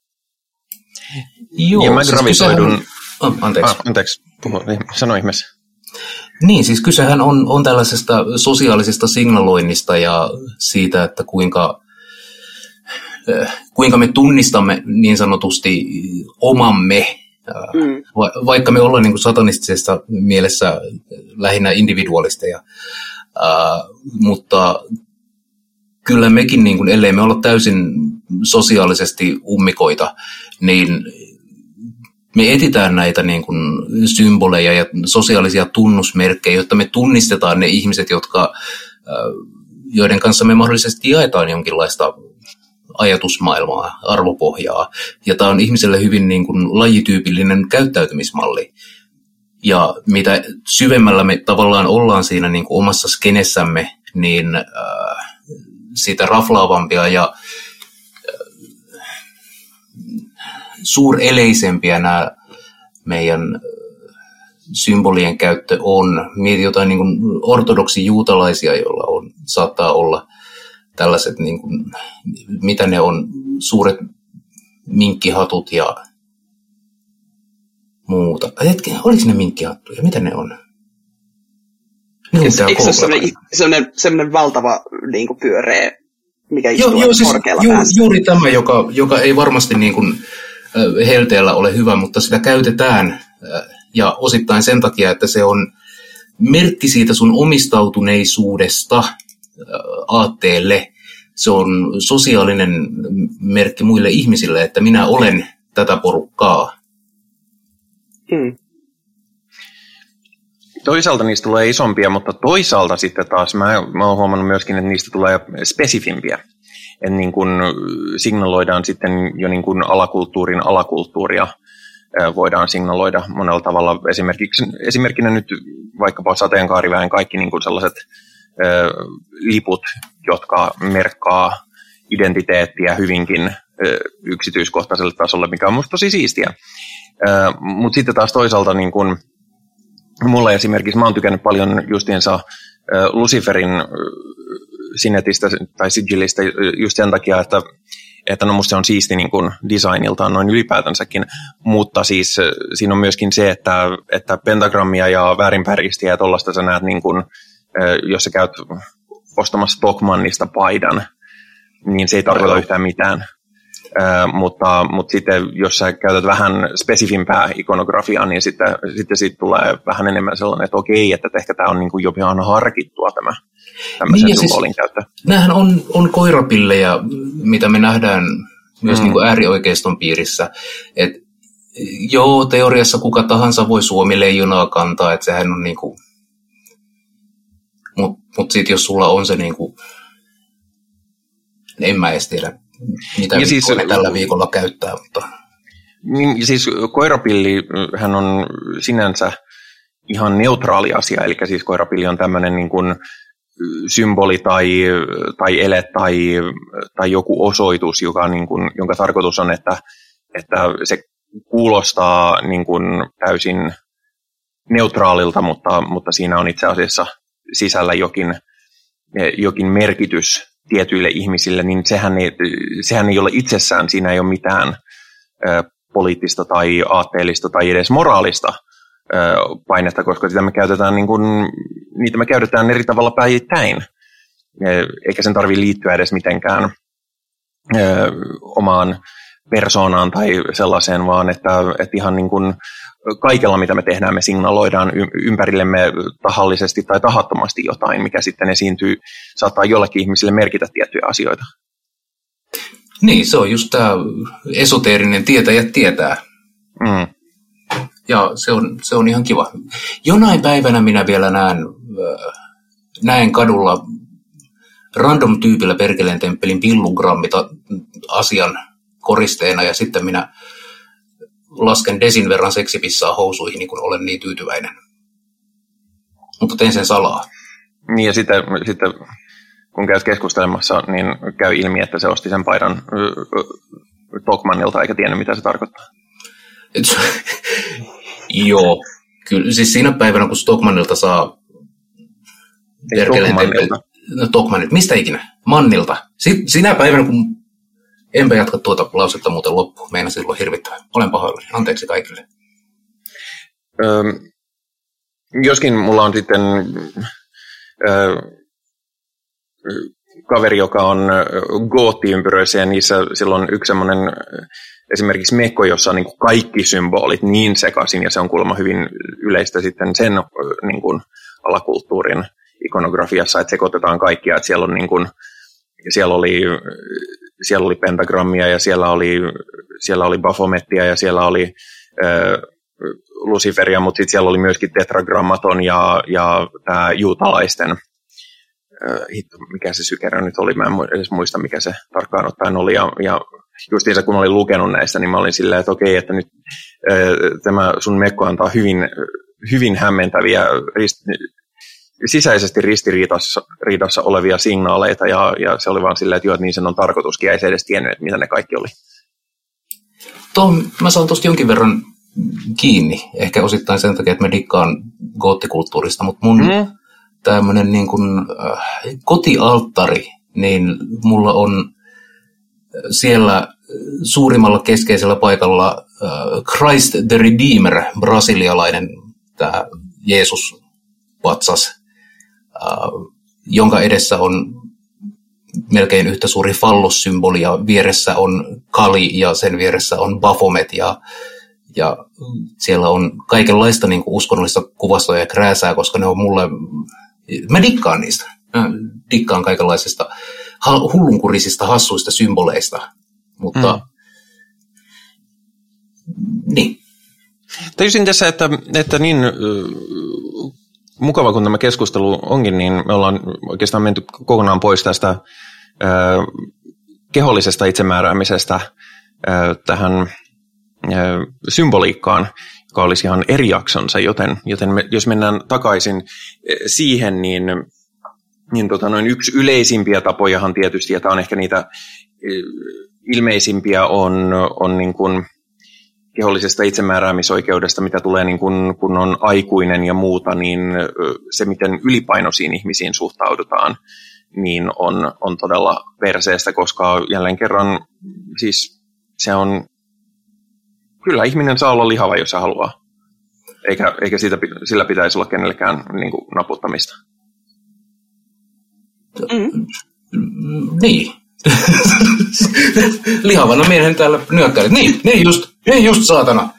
Joo, ja mä siis gravitoidun... Kysehän... Oh, anteeksi. Ah, anteeksi, puhu, sano ihmeessä. Niin, siis kysehän on, on tällaisesta sosiaalisesta signaloinnista ja siitä, että kuinka, kuinka me tunnistamme niin sanotusti omamme, mm. va, vaikka me ollaan niin kuin satanistisessa mielessä lähinnä individualisteja. Uh, mutta kyllä mekin, niin kuin, ellei me olla täysin sosiaalisesti ummikoita, niin me etitään näitä niin kuin, symboleja ja sosiaalisia tunnusmerkkejä, jotta me tunnistetaan ne ihmiset, jotka, joiden kanssa me mahdollisesti jaetaan jonkinlaista ajatusmaailmaa, arvopohjaa. Ja tämä on ihmiselle hyvin niin kuin, lajityypillinen käyttäytymismalli. Ja mitä syvemmällä me tavallaan ollaan siinä niin kuin omassa skenessämme, niin äh, siitä raflaavampia ja äh, suureleisempiä nämä meidän symbolien käyttö on. Mieti jotain niin kuin ortodoksi juutalaisia, joilla on, saattaa olla tällaiset, niin kuin, mitä ne on, suuret minkkihatut ja muuta. Hetken, oliko ne minkkihattuja? Mitä ne on? Eikö se ole sellainen, sellainen, sellainen valtava niin kuin pyöreä, mikä istuu joo, joo, siis ju, Juuri tämä, joka, joka ei varmasti niin kuin, helteellä ole hyvä, mutta sitä käytetään ja osittain sen takia, että se on merkki siitä sun omistautuneisuudesta aatteelle. Se on sosiaalinen merkki muille ihmisille, että minä olen tätä porukkaa. Hmm. Toisaalta niistä tulee isompia, mutta toisaalta sitten taas mä, mä oon huomannut myöskin, että niistä tulee spesifimpiä. Että niin kun signaloidaan sitten jo niin kun alakulttuurin alakulttuuria, voidaan signaloida monella tavalla. Esimerkiksi, esimerkkinä nyt vaikkapa sateenkaariväen kaikki niin kuin sellaiset ö, liput, jotka merkkaa identiteettiä hyvinkin yksityiskohtaiselle tasolle, mikä on minusta tosi siistiä. Mutta sitten taas toisaalta niin kun, mulla esimerkiksi, mä oon tykännyt paljon justiinsa Luciferin sinetistä tai sigillistä just sen takia, että, että no musta se on siisti niin kuin designiltaan noin ylipäätänsäkin, mutta siis siinä on myöskin se, että, että pentagrammia ja väärinpäristiä ja tuollaista sä näet, niin kuin, jos sä käyt ostamassa Stockmannista paidan, niin se ei tarkoita yhtään mitään. Mutta, mutta sitten jos sä käytät vähän spesifimpää ikonografiaa, niin sitten, sitten siitä tulee vähän enemmän sellainen, että okei, että ehkä tämä on niin kuin jopa aina harkittua tämä tämmöisen niin, symbolin siis, käyttö. Nämähän on, on koirapillejä, mitä me nähdään myös mm. niin kuin äärioikeiston piirissä. Et, joo, teoriassa kuka tahansa voi Suomi-leijonaa kantaa, että sehän on niin kuin, mutta mut sitten jos sulla on se niin kuin, en mä edes tiedä, mitä ja siis, tällä viikolla käyttää. Mutta... Niin, siis koirapilli, hän on sinänsä ihan neutraali asia, eli siis koirapilli on tämmöinen niin kuin symboli tai, tai ele tai, tai joku osoitus, joka, niin kuin, jonka tarkoitus on, että, että se kuulostaa niin kuin täysin neutraalilta, mutta, mutta siinä on itse asiassa sisällä jokin, jokin merkitys tietyille ihmisille, niin sehän ei, sehän ei ole itsessään, siinä ei ole mitään ö, poliittista tai aatteellista tai edes moraalista ö, painetta, koska sitä me käytetään niin kuin, niitä me käytetään eri tavalla päivittäin, eikä sen tarvitse liittyä edes mitenkään ö, omaan persoonaan tai sellaiseen, vaan että, että ihan niin kuin kaikella, mitä me tehdään, me signaloidaan ympärillemme tahallisesti tai tahattomasti jotain, mikä sitten esiintyy, saattaa jollekin ihmisille merkitä tiettyjä asioita. Niin, se on just tämä esoteerinen tietäjä tietää. Mm. Ja se on, se on ihan kiva. Jonain päivänä minä vielä näen, näen kadulla random tyypillä Perkeleen temppelin pillugrammita asian koristeena ja sitten minä lasken desin verran seksipissaa housuihin, niin kun olen niin tyytyväinen. mutta tein sen salaa. Niin ja sitten, sitten kun käyt keskustelemassa, niin käy ilmi, että se osti sen paidan Tokmanilta eikä tiennyt, mitä se tarkoittaa. Joo, kyllä. Siis siinä päivänä, kun Stockmanilta saa... Ei Tokmanilta. No Tokmanilta, mistä ikinä? Mannilta. Si, sinä päivänä, kun enpä jatka tuota lausetta muuten loppu. Meina silloin hirvittävä. Olen pahoillani. Anteeksi kaikille. Öö, joskin mulla on sitten öö, kaveri, joka on goottiympyröissä ja niissä silloin yksi semmoinen esimerkiksi mekko, jossa on niin kaikki symbolit niin sekaisin ja se on kuulemma hyvin yleistä sitten sen niin kuin alakulttuurin ikonografiassa, että sekoitetaan kaikkia, että siellä on niin kuin, siellä oli, siellä oli pentagrammia ja siellä oli, siellä oli Baphomettia ja siellä oli äh, Luciferia, mutta sitten siellä oli myöskin tetragrammaton ja, ja tämä juutalaisten hitto, mikä se sykerä nyt oli, mä en edes muista, mikä se tarkkaan ottaen oli, ja, ja justiinsa kun olin lukenut näistä, niin mä olin silleen, että okei, että nyt äh, tämä sun mekko antaa hyvin, hyvin hämmentäviä rist, sisäisesti ristiriidassa riidassa olevia signaaleita, ja, ja se oli vaan silleen, että joo, että niin sen on tarkoituskin, ja ei se edes tiennyt, että mitä ne kaikki oli. Tuo, mä saan tuosta jonkin verran kiinni, ehkä osittain sen takia, että mä dikkaan goottikulttuurista, mutta mun mm tämmöinen niin kuin, äh, kotialttari, niin mulla on siellä suurimmalla keskeisellä paikalla äh, Christ the Redeemer, brasilialainen tämä Jeesus patsas, äh, jonka edessä on melkein yhtä suuri fallossymboli ja vieressä on Kali ja sen vieressä on Baphomet ja, ja siellä on kaikenlaista niin kuin uskonnollista kuvastoa ja krääsää, koska ne on mulle Mä dikkaan niistä. Mä dikkaan kaikenlaisista hullunkurisista, hassuista symboleista. Mutta mm. niin. Tajusin tässä, että, että niin mukava kun tämä keskustelu onkin, niin me ollaan oikeastaan menty kokonaan pois tästä äh, kehollisesta itsemääräämisestä äh, tähän äh, symboliikkaan joka olisi ihan eri jaksonsa, joten, joten me, jos mennään takaisin siihen, niin, niin tota, noin yksi yleisimpiä tapojahan tietysti, ja tämä on ehkä niitä ilmeisimpiä, on, on niin kuin kehollisesta itsemääräämisoikeudesta, mitä tulee niin kuin, kun on aikuinen ja muuta, niin se, miten ylipainoisiin ihmisiin suhtaudutaan, niin on, on todella perseestä, koska jälleen kerran siis se on kyllä ihminen saa olla lihava, jos se haluaa. Eikä, eikä siitä, sillä pitäisi olla kenellekään niin kuin, naputtamista. Mm. Niin. Lihavana miehen täällä nyökkäilet. Niin, niin just, niin just saatana.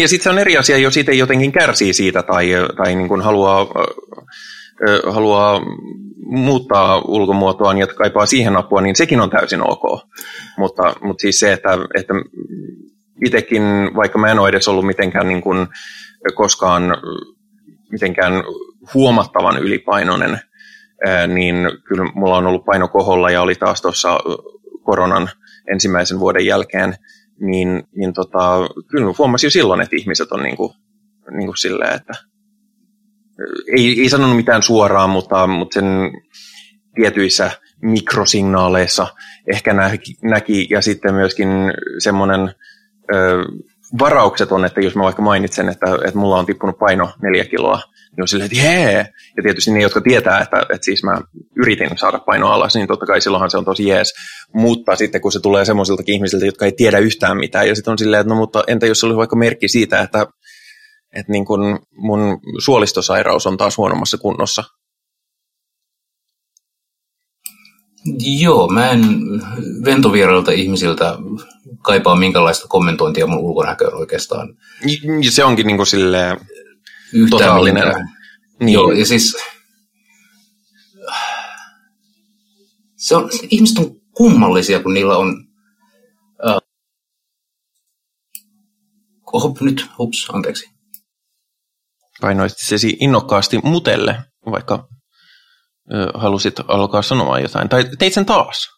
ja sitten se on eri asia, jos itse jotenkin kärsii siitä tai, tai niin kuin haluaa, äh, haluaa muuttaa ulkomuotoaan ja kaipaa siihen apua, niin sekin on täysin ok. Mutta, mutta siis se, että, että itsekin, vaikka mä en ole edes ollut mitenkään niin kuin koskaan mitenkään huomattavan ylipainoinen, niin kyllä mulla on ollut paino koholla ja oli taas tuossa koronan ensimmäisen vuoden jälkeen, niin, niin tota, kyllä huomasin jo silloin, että ihmiset on niin kuin, niin kuin silleen, että ei, ei sanonut mitään suoraan, mutta, mutta sen tietyissä mikrosignaaleissa ehkä näki, näki ja sitten myöskin semmoinen varaukset on, että jos mä vaikka mainitsen, että, että mulla on tippunut paino neljä kiloa, niin on silleen, että jee! Ja tietysti ne, jotka tietää, että, että siis mä yritin saada painoa alas, niin totta kai silloinhan se on tosi jees. Mutta sitten kun se tulee semmoisiltakin ihmisiltä, jotka ei tiedä yhtään mitään, ja sitten on silleen, että no mutta entä jos se olisi vaikka merkki siitä, että että niin kun mun suolistosairaus on taas huonommassa kunnossa. Joo, mä en ventovierailta ihmisiltä kaipaa minkälaista kommentointia mun ulkonäköön oikeastaan. Ja se onkin niin kuin silleen totaalinen. Niin. Joo, ja siis se on, ihmiset on kummallisia, kun niillä on uh, hop, nyt, hups, anteeksi painoitsesi innokkaasti mutelle, vaikka ö, halusit alkaa sanomaan jotain. Tai teit sen taas?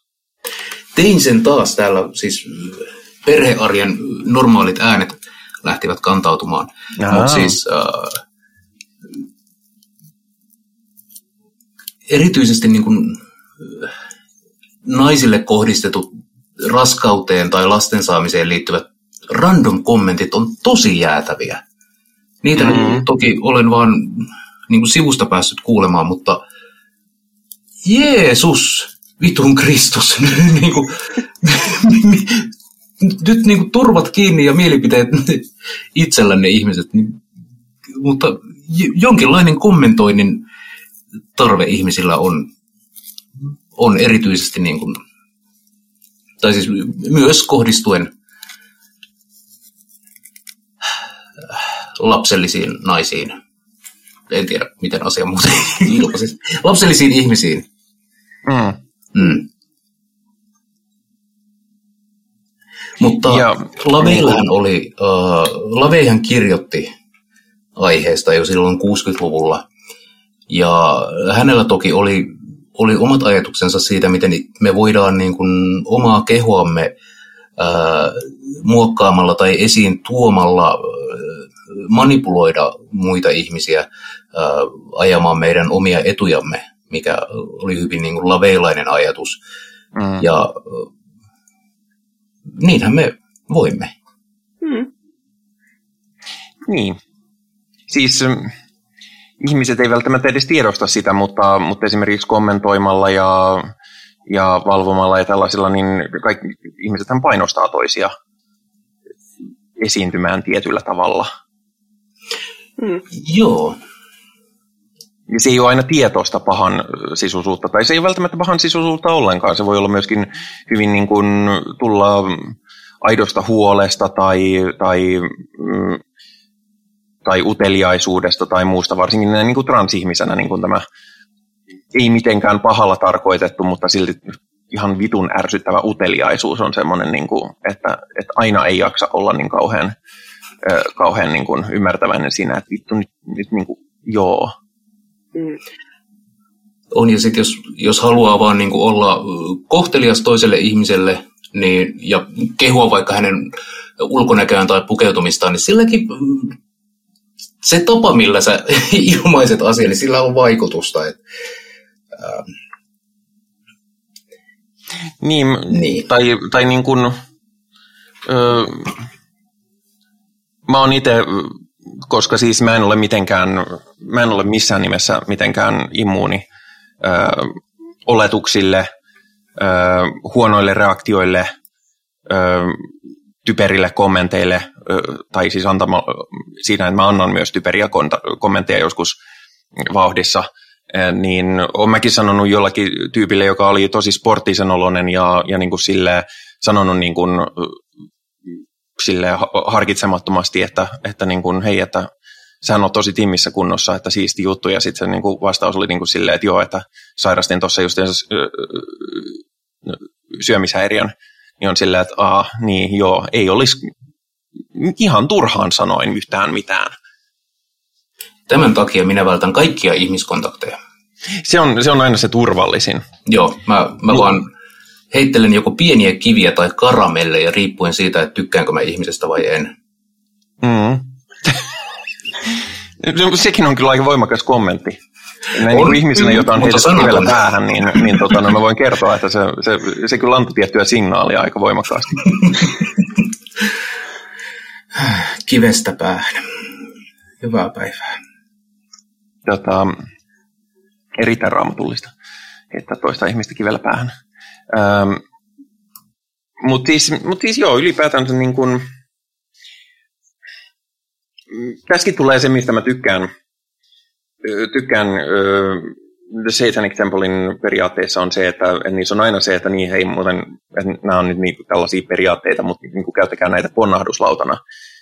Tein sen taas. Täällä siis perhearjen normaalit äänet lähtivät kantautumaan. Mutta siis äh, erityisesti niin kuin, äh, naisille kohdistetut raskauteen tai lasten saamiseen liittyvät random kommentit on tosi jäätäviä. Niitä mm-hmm. toki olen vaan niin kuin sivusta päässyt kuulemaan, mutta Jeesus, vitun Kristus, niin kuin, nyt niin kuin turvat kiinni ja mielipiteet itsellänne ihmiset, niin, mutta jonkinlainen kommentoinnin tarve ihmisillä on, on erityisesti niin kuin, tai siis myös kohdistuen lapsellisiin naisiin. En tiedä, miten asia muuten ilmaisisi. Lapsellisiin ihmisiin. Mm. Mm. Mutta ja, Laveillahan niin. oli, uh, Laveihan kirjoitti aiheesta jo silloin 60-luvulla. Ja hänellä toki oli, oli omat ajatuksensa siitä, miten me voidaan niin kuin omaa kehoamme uh, muokkaamalla tai esiin tuomalla manipuloida muita niitä ajamaan meidän omia etujamme, mikä oli hyvin niin kuin laveilainen ajatus. Mm. Ja niinhän me voimme. Mm. Niin. Siis ihmiset ei välttämättä edes tiedosta sitä, mutta, mutta esimerkiksi kommentoimalla ja, ja valvomalla ja tällaisilla, niin kaikki ihmisethän painostaa toisia esiintymään tietyllä tavalla. Mm. Joo. Se ei ole aina tietoista pahan sisuisuutta, tai se ei ole välttämättä pahan sisuisuutta ollenkaan. Se voi olla myöskin hyvin niin kuin tulla aidosta huolesta tai, tai, mm, tai uteliaisuudesta tai muusta, varsinkin niin kuin transihmisenä niin kuin tämä ei mitenkään pahalla tarkoitettu, mutta silti ihan vitun ärsyttävä uteliaisuus on semmoinen, niin kuin, että, että aina ei jaksa olla niin kauhean kauhean niin kuin ymmärtäväinen siinä, että vittu nyt, nyt niin kuin, joo. Mm. On, ja sitten jos, jos haluaa vaan niin kuin olla kohtelias toiselle ihmiselle niin, ja kehua vaikka hänen ulkonäköään tai pukeutumistaan, niin silläkin se tapa, millä sä ilmaiset asian, niin sillä on vaikutusta. Et, ähm. Niin, niin, tai, tai niin kuin, öö, Mä oon itse, koska siis mä en ole mitenkään, mä en ole missään nimessä mitenkään immuuni ö, oletuksille, ö, huonoille reaktioille, ö, typerille kommenteille, ö, tai siis antama, siinä, että mä annan myös typeriä kommentteja joskus vauhdissa, niin olen mäkin sanonut jollakin tyypille, joka oli tosi sporttisen oloinen ja, ja niin kuin sille sanonut niin kuin sille harkitsemattomasti, että, että niin kuin, hei, että sehän on tosi timmissä kunnossa, että siisti juttu, ja sitten se niin kuin vastaus oli niin kuin silleen, että joo, että sairastin tuossa just syömishäiriön, niin on silleen, että aha, niin joo, ei olisi ihan turhaan sanoin yhtään mitään. Tämän takia minä vältän kaikkia ihmiskontakteja. Se on, se on aina se turvallisin. Joo, mä, mä vaan heittelen joko pieniä kiviä tai karamelleja riippuen siitä, että tykkäänkö mä ihmisestä vai en. Mm. Sekin on kyllä aika voimakas kommentti. Näin on, niin ihmisenä, jota on heitetty kivellä päähän, niin, niin tota, no mä voin kertoa, että se, se, se kyllä antoi tiettyä signaalia aika voimakkaasti. Kivestä päähän. Hyvää päivää. Tota, erittäin raamatullista, että toista ihmistä kivellä päähän. Ähm, Mutta siis, mut siis joo, ylipäätään niin kun, tässäkin tulee se, mistä mä tykkään. Tykkään The Satanic Templein periaatteessa on se, että, että niissä on aina se, että niin hei muuten, nämä on nyt niin, tällaisia periaatteita, mutta niin kuin, käyttäkää näitä ponnahduslautana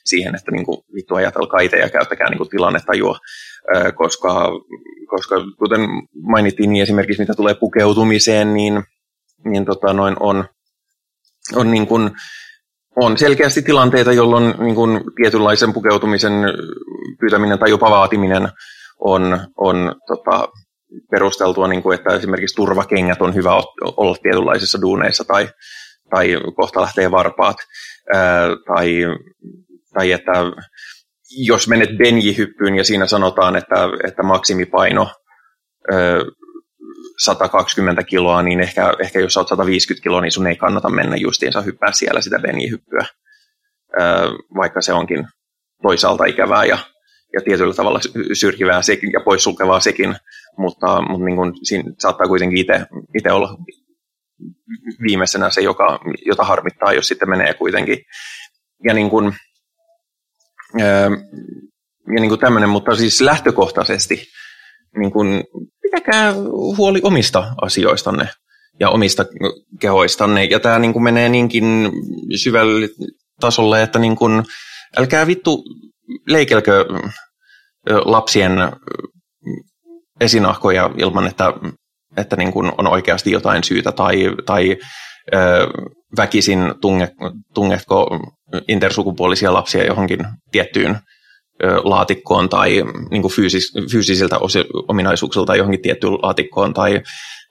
siihen, että niin kuin, vittu ajatelkaa itse ja käyttäkää niin kuin, tilannetajua, koska, koska kuten mainittiin, niin esimerkiksi mitä tulee pukeutumiseen, niin niin tota noin on, on, niin kuin, on selkeästi tilanteita, jolloin niin kuin tietynlaisen pukeutumisen pyytäminen tai jopa vaatiminen on, on tota, perusteltua, niin kuin, että esimerkiksi turvakengät on hyvä olla tietynlaisissa duuneissa tai, tai kohta lähtee varpaat. Ää, tai, tai että jos menet benji-hyppyyn ja siinä sanotaan, että, että maksimipaino 120 kiloa, niin ehkä, ehkä jos olet 150 kiloa, niin sun ei kannata mennä justiinsa hyppää siellä sitä benjihyppyä, vaikka se onkin toisaalta ikävää ja, ja tietyllä tavalla syrjivää sekin ja poissulkevaa sekin, mutta, mutta niin kuin, siinä saattaa kuitenkin itse olla viimeisenä se, joka, jota harmittaa, jos sitten menee kuitenkin. Ja niin kuin, ja niin kuin tämmöinen, mutta siis lähtökohtaisesti niin kuin, pitäkää huoli omista asioistanne ja omista kehoistanne. Ja tämä niin menee niinkin syvälle tasolle, että niin kuin, älkää vittu leikelkö lapsien esinahkoja ilman, että, että niin kuin on oikeasti jotain syytä tai, tai väkisin tunge, tungetko intersukupuolisia lapsia johonkin tiettyyn laatikkoon tai niin kuin fyysis, fyysisiltä ominaisuuksilta johonkin tiettyyn laatikkoon tai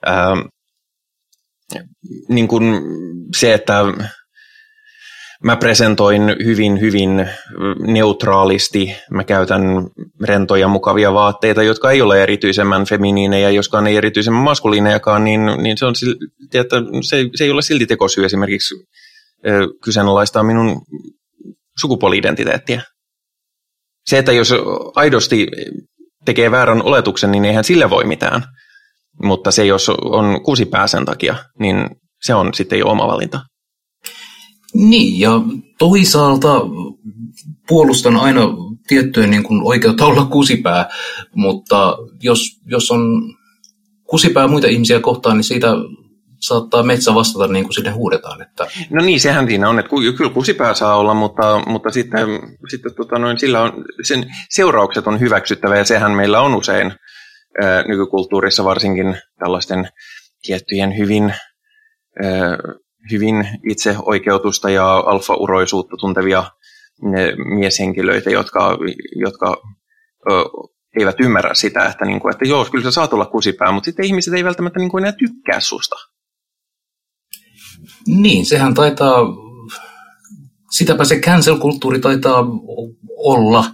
ää, niin kuin se, että mä presentoin hyvin, hyvin neutraalisti. Mä käytän rentoja, mukavia vaatteita, jotka ei ole erityisemmän feminiinejä, joskaan ei erityisemmän maskuliinejakaan, niin, niin se, on, että se, se ei ole silti tekosyy esimerkiksi kyseenalaistaa minun sukupuoli-identiteettiä. Se, että jos aidosti tekee väärän oletuksen, niin eihän sille voi mitään. Mutta se, jos on kusipää sen takia, niin se on sitten jo oma valinta. Niin, ja toisaalta puolustan aina tiettyä niin kuin oikeutta olla kusipää, mutta jos, jos on kusipää muita ihmisiä kohtaan, niin siitä saattaa metsä vastata niin kuin sinne huudetaan. Että... No niin, sehän siinä on, että kyllä kusipää saa olla, mutta, mutta sitten, sitten tota noin, sillä on, sen seuraukset on hyväksyttävä ja sehän meillä on usein ää, nykykulttuurissa varsinkin tällaisten tiettyjen hyvin, ää, hyvin itseoikeutusta ja alfa-uroisuutta tuntevia mieshenkilöitä, jotka, jotka ö, eivät ymmärrä sitä, että, niin kuin, että joo, kyllä sä saat olla kusipää, mutta sitten ihmiset ei välttämättä niin kuin enää tykkää susta. Niin, sehän taitaa, sitäpä se cancel-kulttuuri taitaa olla,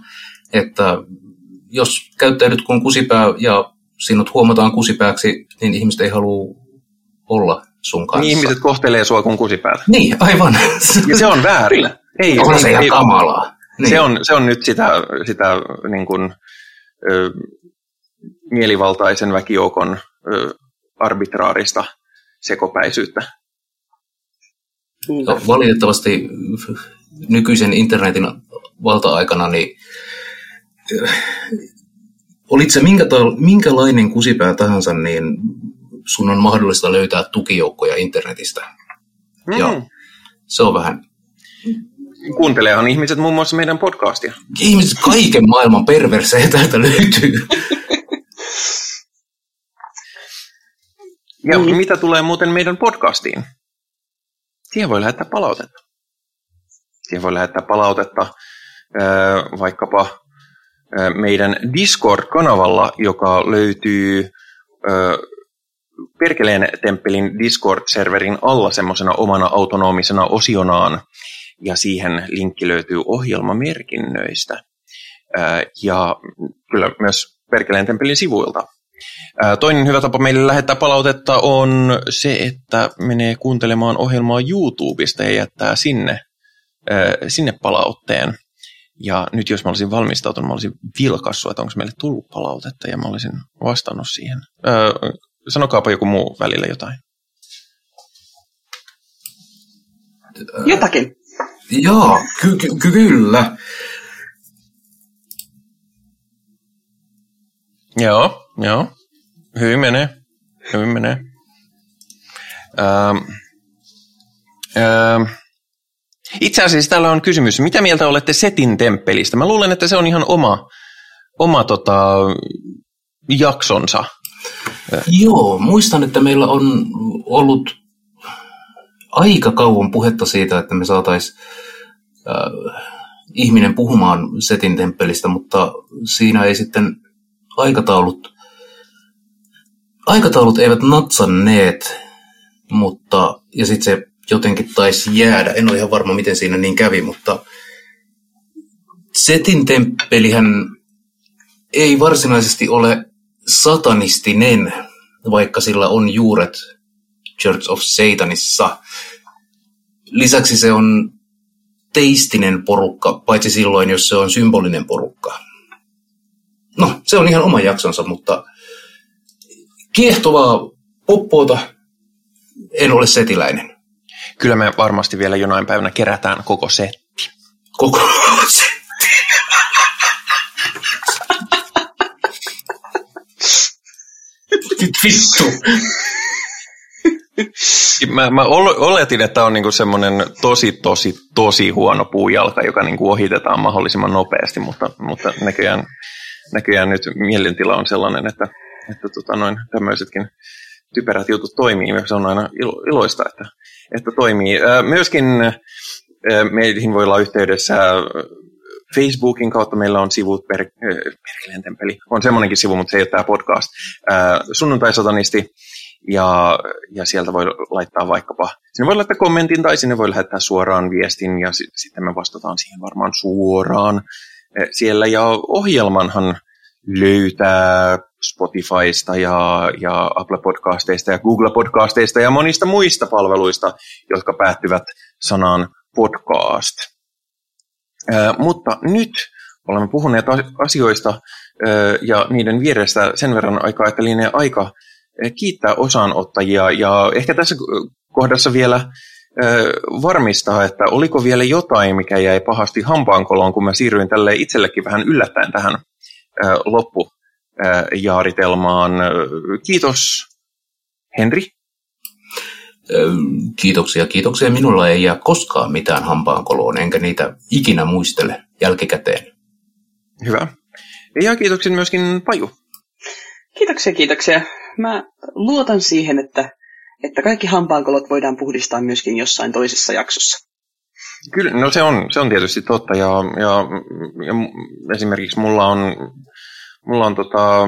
että jos käyttäydyt kuin kusipää ja sinut huomataan kusipääksi, niin ihmiset ei halua olla sun kanssa. Niin ihmiset kohtelee sua kuin kusipäätä. Niin, aivan. Ja se on väärin. Ei, on se ihan kamalaa. Niin. Se, on, se on nyt sitä, sitä niin kuin, ö, mielivaltaisen väkijoukon ö, arbitraarista sekopäisyyttä. No, valitettavasti nykyisen internetin valta-aikana, niin olit se minkä minkälainen kusipää tahansa, niin sun on mahdollista löytää tukijoukkoja internetistä. Mm. Ja se on vähän... Kuunteleehan ihmiset muun muassa meidän podcastia. Ihmiset kaiken maailman perversejä täältä löytyy. ja mm. mitä tulee muuten meidän podcastiin? Siihen voi lähettää palautetta. Siihen voi lähettää palautetta vaikkapa meidän Discord-kanavalla, joka löytyy Perkeleen temppelin Discord-serverin alla semmoisena omana autonomisena osionaan, ja siihen linkki löytyy ohjelmamerkinnöistä. Ja kyllä myös Perkeleen temppelin sivuilta. Toinen hyvä tapa meille lähettää palautetta on se, että menee kuuntelemaan ohjelmaa YouTubesta ja jättää sinne, sinne palautteen. Ja nyt jos mä olisin valmistautunut, mä olisin vilkassut, että onko meille tullut palautetta ja mä olisin vastannut siihen. sanokaapa joku muu välillä jotain. Jotakin. Joo, ky- ky- kyllä. Joo, joo. Hyvin menee. Hyvin menee. Ähm, ähm, itse asiassa täällä on kysymys, mitä mieltä olette Setin temppelistä? Mä luulen, että se on ihan oma, oma tota, jaksonsa. Joo, muistan, että meillä on ollut aika kauan puhetta siitä, että me saataisiin äh, ihminen puhumaan Setin temppelistä, mutta siinä ei sitten aikataulut, aikataulut eivät natsanneet, mutta ja sitten se jotenkin taisi jäädä. En ole ihan varma, miten siinä niin kävi, mutta Setin temppelihän ei varsinaisesti ole satanistinen, vaikka sillä on juuret Church of Satanissa. Lisäksi se on teistinen porukka, paitsi silloin, jos se on symbolinen porukka. No, se on ihan oma jaksonsa, mutta kiehtovaa poppoota en ole setiläinen. Kyllä me varmasti vielä jonain päivänä kerätään koko setti. Koko se. Vittu. Mä, mä oletin, että on niinku semmoinen tosi, tosi, tosi huono puujalka, joka niinku ohitetaan mahdollisimman nopeasti, mutta, mutta näköjään, näköjään nyt mielentila on sellainen, että, että tota noin, tämmöisetkin typerät jutut toimii. Se on aina ilo, iloista, että, että toimii. Myöskin meihin voi olla yhteydessä Facebookin kautta meillä on sivut, per, per, on semmoinenkin sivu, mutta se ei ole tämä podcast, sunnuntai-satanisti, ja, ja sieltä voi laittaa vaikkapa, sinne voi laittaa kommentin tai sinne voi lähettää suoraan viestin ja si- sitten me vastataan siihen varmaan suoraan siellä. Ja ohjelmanhan löytää Spotifysta ja, ja Apple Podcasteista ja Google Podcasteista ja monista muista palveluista, jotka päättyvät sanaan podcast. Ää, mutta nyt olemme puhuneet asioista ää, ja niiden vierestä sen verran aikaa, että lienee aika kiittää osanottajia ja ehkä tässä kohdassa vielä varmistaa, että oliko vielä jotain, mikä jäi pahasti hampaankoloon, kun mä siirryin tälle itsellekin vähän yllättäen tähän loppujaaritelmaan. Kiitos, Henri. Kiitoksia, kiitoksia. Minulla ei jää koskaan mitään hampaankoloon, enkä niitä ikinä muistele jälkikäteen. Hyvä. Ja kiitoksia myöskin Paju. Kiitoksia, kiitoksia mä luotan siihen, että, että kaikki hampaankolot voidaan puhdistaa myöskin jossain toisessa jaksossa. Kyllä, no se on, se on tietysti totta. Ja, ja, ja esimerkiksi mulla on, mulla on tota,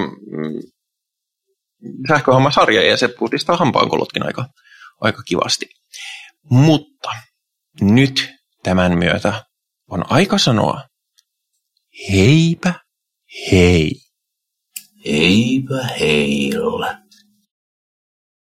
sähköhammasarja ja se puhdistaa hampaankolotkin aika, aika kivasti. Mutta nyt tämän myötä on aika sanoa heipä hei. Heipä heillä.